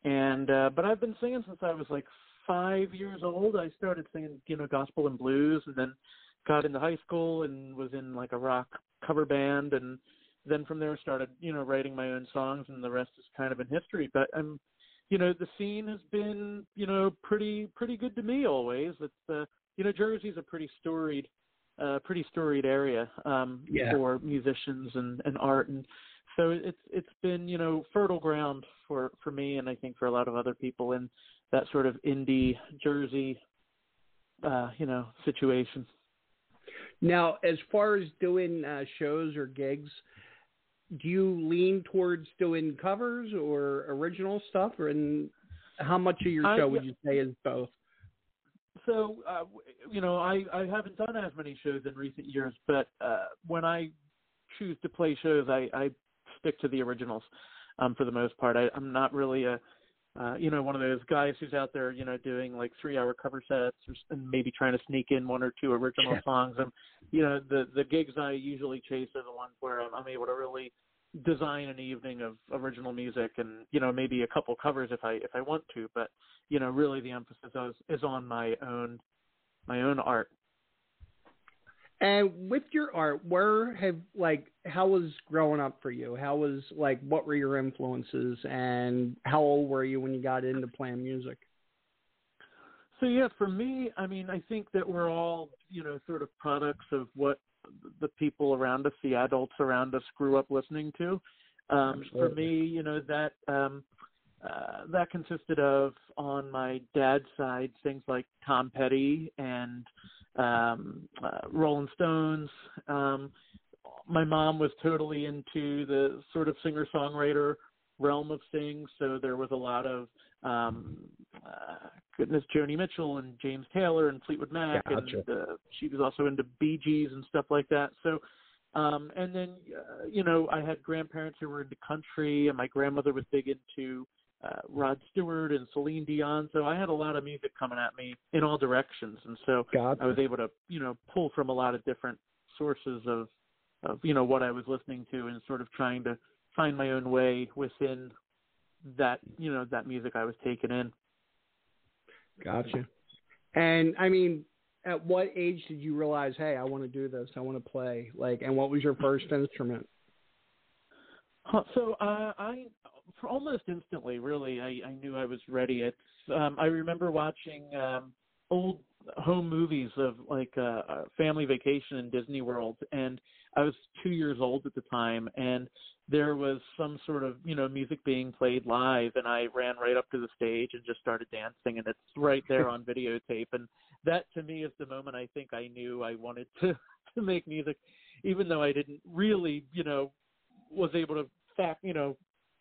S13: And uh, but I've been singing since I was like five years old. I started singing, you know, gospel and blues, and then got into high school and was in like a rock cover band, and then from there started, you know, writing my own songs, and the rest is kind of in history. But I'm, you know, the scene has been, you know, pretty pretty good to me always. It's, uh, you know, Jersey's a pretty storied, uh, pretty storied area um,
S1: Yeah.
S13: for musicians and and art, and so it's it's been you know fertile ground for for me, and I think for a lot of other people in that sort of indie Jersey, uh, you know, situation.
S1: Now, as far as doing uh, shows or gigs, do you lean towards doing covers or original stuff, or and how much of your
S13: I-
S1: show would you say is both?
S13: So, uh, you know, I, I haven't done as many shows in recent years, but uh, when I choose to play shows, I, I stick to the originals um, for the most part. I, I'm not really a, uh, you know, one of those guys who's out there, you know, doing like three-hour cover sets or, and maybe trying to sneak in one or two original
S1: Yeah.
S13: songs. And you know, the the gigs I usually chase are the ones where I'm, I'm able to really design an evening of original music and you know maybe a couple covers if I if I want to, but you know really the emphasis is is on my own my own art.
S1: And with your art, where have like how was growing up for you? How was like what were your influences, and how old were you when you got into playing music?
S13: So yeah, for me, I mean, I think that we're all, you know, sort of products of what the people around us, the adults around us, grew up listening to. Um, for me, you know, that um, uh, that consisted of on my dad's side things like Tom Petty and um, uh, Rolling Stones. Um, my mom was totally into the sort of singer songwriter realm of things, so there was a lot of um uh, goodness Joni Mitchell and James Taylor and Fleetwood Mac
S1: Gotcha.
S13: and uh, she was also into Bee Gees and stuff like that. So um and then uh, you know I had grandparents who were into country and my grandmother was big into uh, Rod Stewart and Celine Dion. So I had a lot of music coming at me in all directions, and so
S1: Gotcha.
S13: I was able to you know pull from a lot of different sources of of you know what I was listening to and sort of trying to find my own way within that you know that music I was taking in.
S1: Gotcha. And I mean, at what age did you realize, hey, I want to do this, I want to play? Like, and what was your first instrument?
S13: So uh, I, for almost instantly, really, I, I knew I was ready. It's um, I remember watching um, old home movies of like uh, uh, Family Vacation in Disney World, and I was two years old at the time, and there was some sort of you know music being played live, and I ran right up to the stage and just started dancing, and it's right there on videotape, and that to me is the moment I think I knew I wanted to to make music, even though I didn't really you know was able to fact you know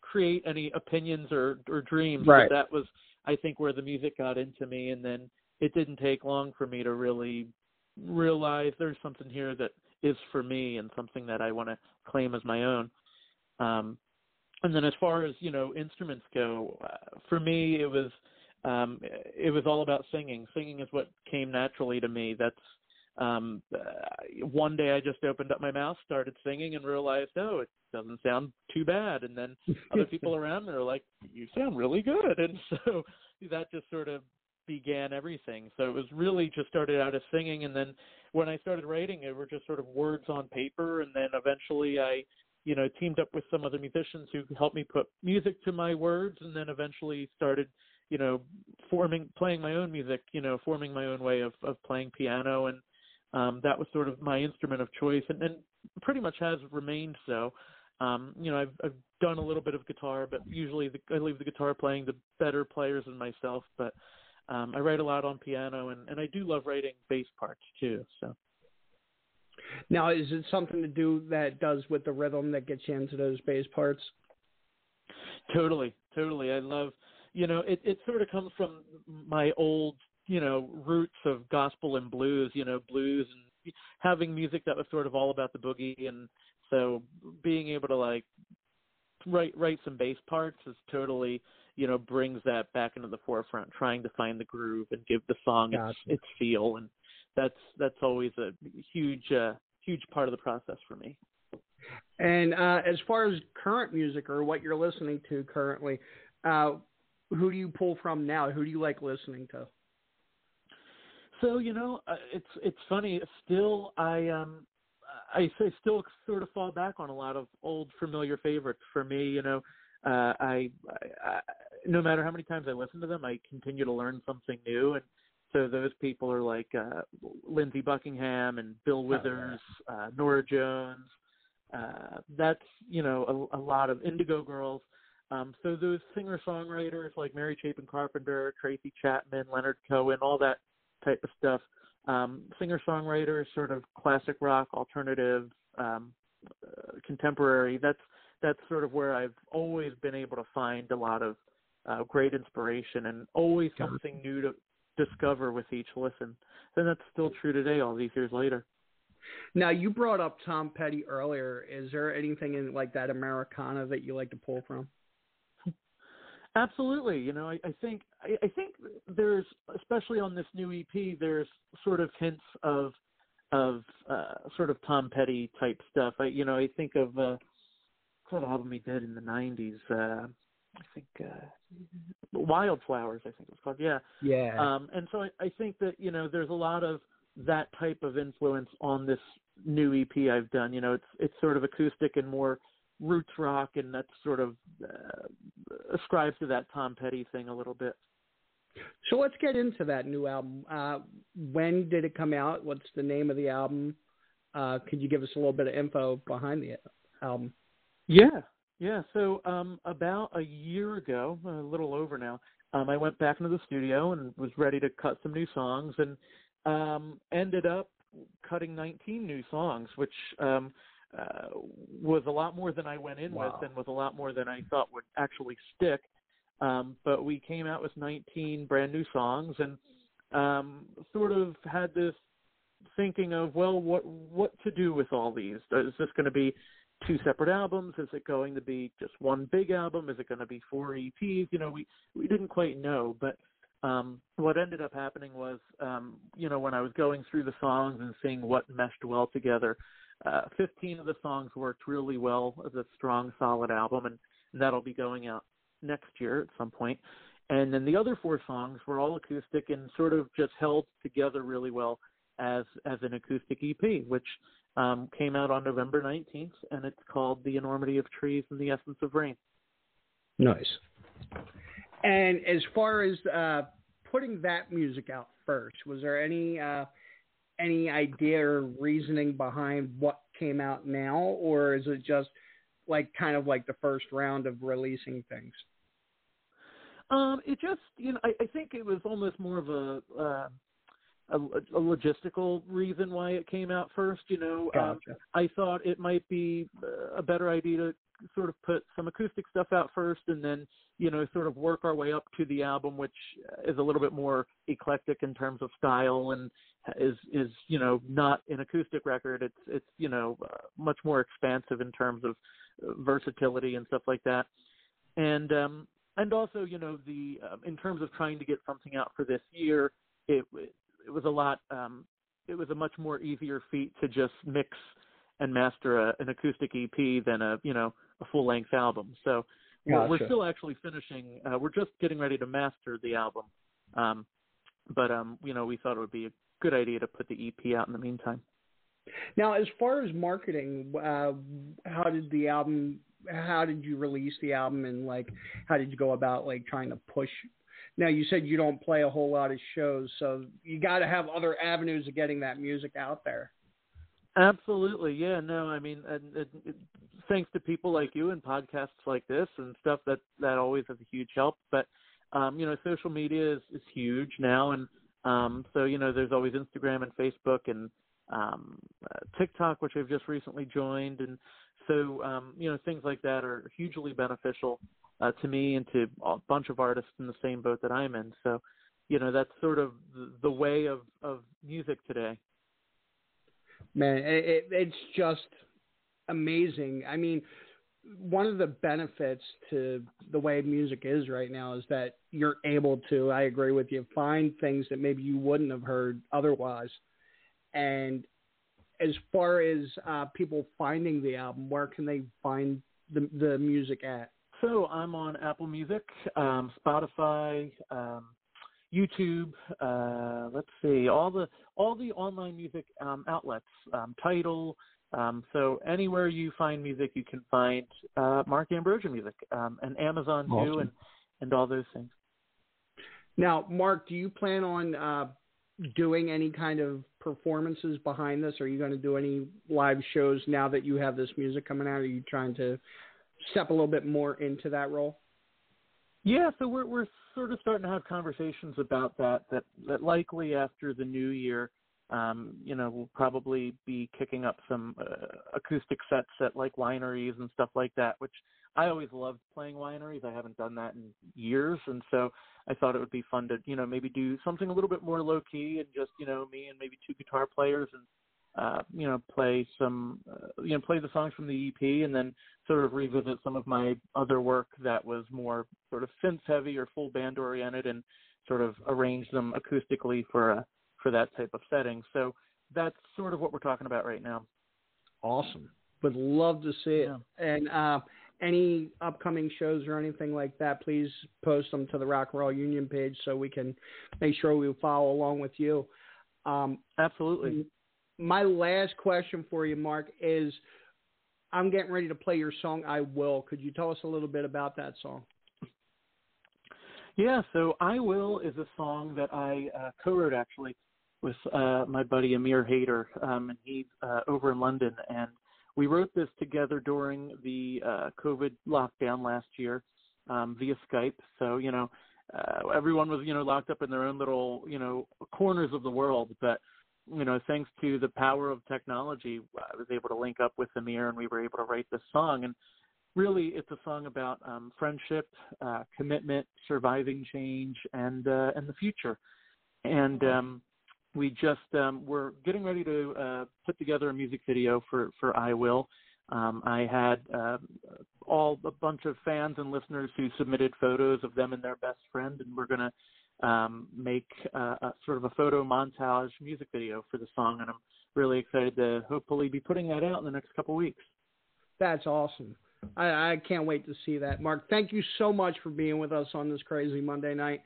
S13: create any opinions or or dreams but
S1: Right.
S13: that was i think where the music got into me and then it didn't take long for me to really realize there's something here that is for me and something that i want to claim as my own. Um and then as far as you know instruments go uh, for me it was um it was all about singing. Singing is what came naturally to me. That's um uh, one day i just opened up my mouth started singing and realized oh it doesn't sound too bad. And then other people around me are like you sound really good. And so that just sort of began everything. So it was really just started out as singing. And then when i started writing it were just sort of words on paper. And then eventually i you know teamed up with some other musicians who helped me put music to my words. And then eventually started you know forming playing my own music you know forming my own way of of playing piano. And um that was sort of my instrument of choice and, and pretty much has remained so um you know I've I've done a little bit of guitar but usually the, I leave the guitar playing to better players than myself but um I write a lot on piano and and I do love writing bass parts too so
S1: Now, is it something to do that does with the rhythm that gets you into those bass parts?
S13: Totally, totally. I love, you know, it it sort of comes from my old, you know, roots of gospel and blues, you know, blues and having music that was sort of all about the boogie and so being able to like write write some bass parts is totally, you know, brings that back into the forefront, trying to find the groove and give the song its
S1: Gotcha.
S13: its feel and that's that's always a huge uh huge part of the process for me.
S1: And uh, as far as current music or what you're listening to currently, uh, who do you pull from now? Who do you like listening to?
S13: So you know, uh, it's it's funny. Still, I um, I say still sort of fall back on a lot of old familiar favorites. For me, you know, uh, I, I, I no matter how many times I listen to them, I continue to learn something new. And so those people are like uh, Lindsey Buckingham and Bill Withers, oh, yeah. uh, Norah Jones. Uh, that's you know a, a lot of Indigo Girls. Um, so those singer songwriters like Mary Chapin Carpenter, Tracy Chapman, Leonard Cohen, all that type of stuff. Um, singer songwriters, sort of classic rock, alternative, um, uh, contemporary. That's that's sort of where I've always been able to find a lot of uh, great inspiration and always something new to discover with each listen. And that's still true today, all these years later.
S1: Now you brought up Tom Petty earlier. Is there anything in like that Americana that you like to pull from?
S13: Absolutely. You know, I, I think I, I think there's especially on this new EP, there's sort of hints of of uh, sort of Tom Petty type stuff. I you know I think of uh, what album he did in the '90s. Uh, I think uh, Wildflowers. I think it was called. Yeah.
S1: Yeah.
S13: Um, and so I, I think that you know there's a lot of that type of influence on this new EP I've done. You know, it's it's sort of acoustic and more roots rock, and that's sort of uh, ascribes to that Tom Petty thing a little bit.
S1: So let's get into that new album. Uh, when did it come out? What's the name of the album? Uh, could you give us a little bit of info behind the album?
S13: Yeah, yeah. So um, about a year ago, a little over now, um, I went back into the studio and was ready to cut some new songs, and um, ended up cutting 19 new songs, which um, uh, was a lot more than I went in
S1: wow.
S13: with, and was a lot more than I thought would actually stick. Um, but we came out with 19 brand new songs, and um, sort of had this thinking of, well, what what to do with all these? Is this going to be two separate albums? Is it going to be just one big album? Is it going to be four EPs? You know, we we didn't quite know, but um, what ended up happening was, um, you know, when I was going through the songs and seeing what meshed well together, uh, 15 of the songs worked really well as a strong, solid album, and that'll be going out next year at some point. And then the other four songs were all acoustic and sort of just held together really well as as an acoustic EP, which um, came out on November 19th, and it's called "The Enormity of Trees and the Essence of Rain."
S1: Nice. And as far as uh, putting that music out first, was there any uh, any idea or reasoning behind what came out now, or is it just like kind of like the first round of releasing things?
S13: Um, it just you know I, I think it was almost more of a, uh, a a logistical reason why it came out first. You know,
S1: gotcha.
S13: um, I thought it might be a better idea to sort of put some acoustic stuff out first and then you know sort of work our way up to the album which is a little bit more eclectic in terms of style and is is you know not an acoustic record it's it's you know uh, much more expansive in terms of uh, versatility and stuff like that and um and also you know the um, in terms of trying to get something out for this year it it was a lot um it was a much more easier feat to just mix and master a, an acoustic EP than a you know a full length album. So
S1: gotcha.
S13: we're, we're still actually finishing. Uh, we're just getting ready to master the album, um, but um, you know we thought it would be a good idea to put the EP out in the meantime.
S1: Now, as far as marketing, uh, how did the album? How did you release the album, and like, how did you go about like trying to push? Now, you said you don't play a whole lot of shows, so you got to have other avenues of getting that music out there.
S13: Absolutely, yeah. No, I mean, and, and, and thanks to people like you and podcasts like this and stuff that that always has a huge help. But um, you know, social media is is huge now, and um, so you know, there's always Instagram and Facebook and um, uh, TikTok, which I've just recently joined, and so um, you know, things like that are hugely beneficial uh, to me and to a bunch of artists in the same boat that I'm in. So, you know, that's sort of the, way of of music today
S1: man, it, it's just amazing. I mean, one of the benefits to the way music is right now is that you're able to, I agree with you, find things that maybe you wouldn't have heard otherwise. And as far as uh, people finding the album, where can they find the the music at?
S13: So I'm on Apple Music, um, Spotify, um, YouTube. Uh, let's see, all the all the online music um, outlets, um, Tidal. Um, so anywhere you find music, you can find uh, Mark Ambrosia music, um, and Amazon too, and and all those things.
S1: Now, Mark, do you plan on uh, doing any kind of performances behind this? Are you going to do any live shows now that you have this music coming out? Are you trying to step a little bit more into that role?
S13: Yeah, so we're we're sort of starting to have conversations about that. That that likely after the new year, um, you know, we'll probably be kicking up some uh, acoustic sets at like wineries and stuff like that. Which I always loved playing wineries. I haven't done that in years, and so I thought it would be fun to you know maybe do something a little bit more low key and just you know me and maybe two guitar players and uh, you know, play some, uh, you know, play the songs from the EP, and then sort of revisit some of my other work that was more sort of synth heavy or full band oriented, and sort of arrange them acoustically for a for that type of setting. So that's sort of what we're talking about right now.
S1: Awesome. Would love to see it. And uh, any upcoming shows or anything like that, please post them to the Rock and Roll Union page so we can make sure we follow along with you. Um,
S13: Absolutely.
S1: My last question for you, Mark, is I'm getting ready to play your song "I Will." Could you tell us a little bit about that song?
S13: Yeah, so I Will is a song that I uh, co-wrote actually with uh, my buddy Amir Hayter, um, and he's uh, over in London, and we wrote this together during the uh, COVID lockdown last year um, via Skype. So you know, uh, everyone was you know locked up in their own little you know corners of the world, but you know, thanks to the power of technology, I was able to link up with Amir, and we were able to write this song. And really, it's a song about um, friendship, uh, commitment, surviving change, and uh, and the future. And um, we just um, we're getting ready to uh, put together a music video for for I Will. Um, I had uh, all a bunch of fans and listeners who submitted photos of them and their best friend, and we're gonna um, make uh, a, sort of a photo montage music video for the song, and I'm really excited to hopefully be putting that out in the next couple weeks.
S1: That's awesome. I, I can't wait to see that. Mark, thank you so much for being with us on this crazy Monday night.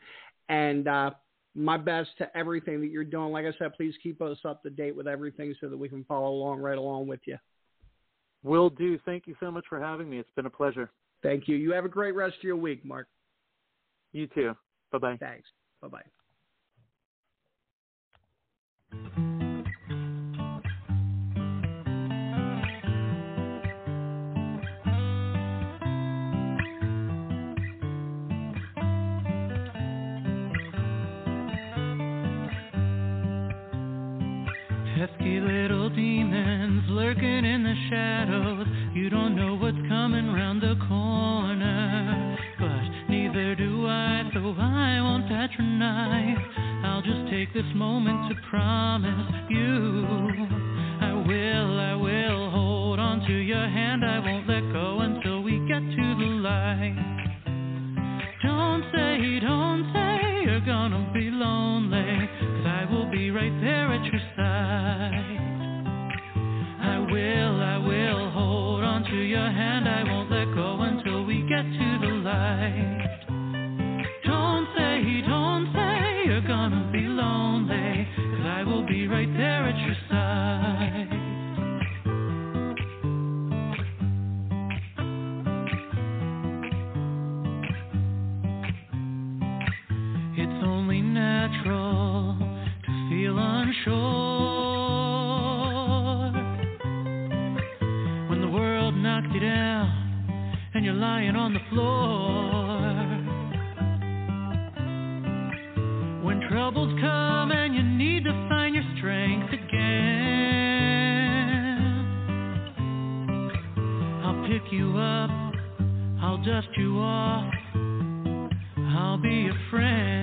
S1: And uh, my best to everything that you're doing. Like I said, please keep us up to date with everything so that we can follow along right along with you.
S13: Will do. Thank you so much for having me. It's been a pleasure.
S1: Thank you. You have a great rest of your week, Mark.
S13: You too. Bye bye.
S1: Thanks. Bye bye.
S23: Pesky little demons lurking in the shadows. You don't know what's coming round the corner. But neither do I, so I won't patronize. I'll just take this moment to promise you. I will, I will hold on to your hand. I won't let go until we get to the light. Don't say, don't say you're gonna be lonely. Cause I will be right there to your hand. I won't let When troubles come and you need to find your strength again, I'll pick you up, I'll dust you off. I'll be your friend.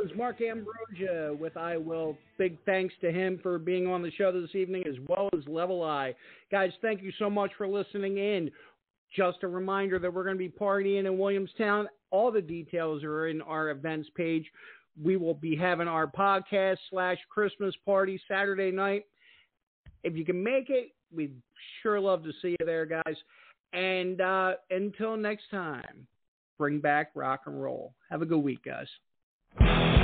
S1: Was Mark Ambrosia with I Will. Big thanks to him for being on the show this evening, as well as Level Eye. Guys, thank you so much for listening in. Just a reminder that we're going to be partying in Williamstown. All the details are in our events page. We will be having our podcast slash Christmas party Saturday night. If you can make it, we'd sure love to see you there, guys. And uh, until next time, bring back rock and roll. Have a good week, guys you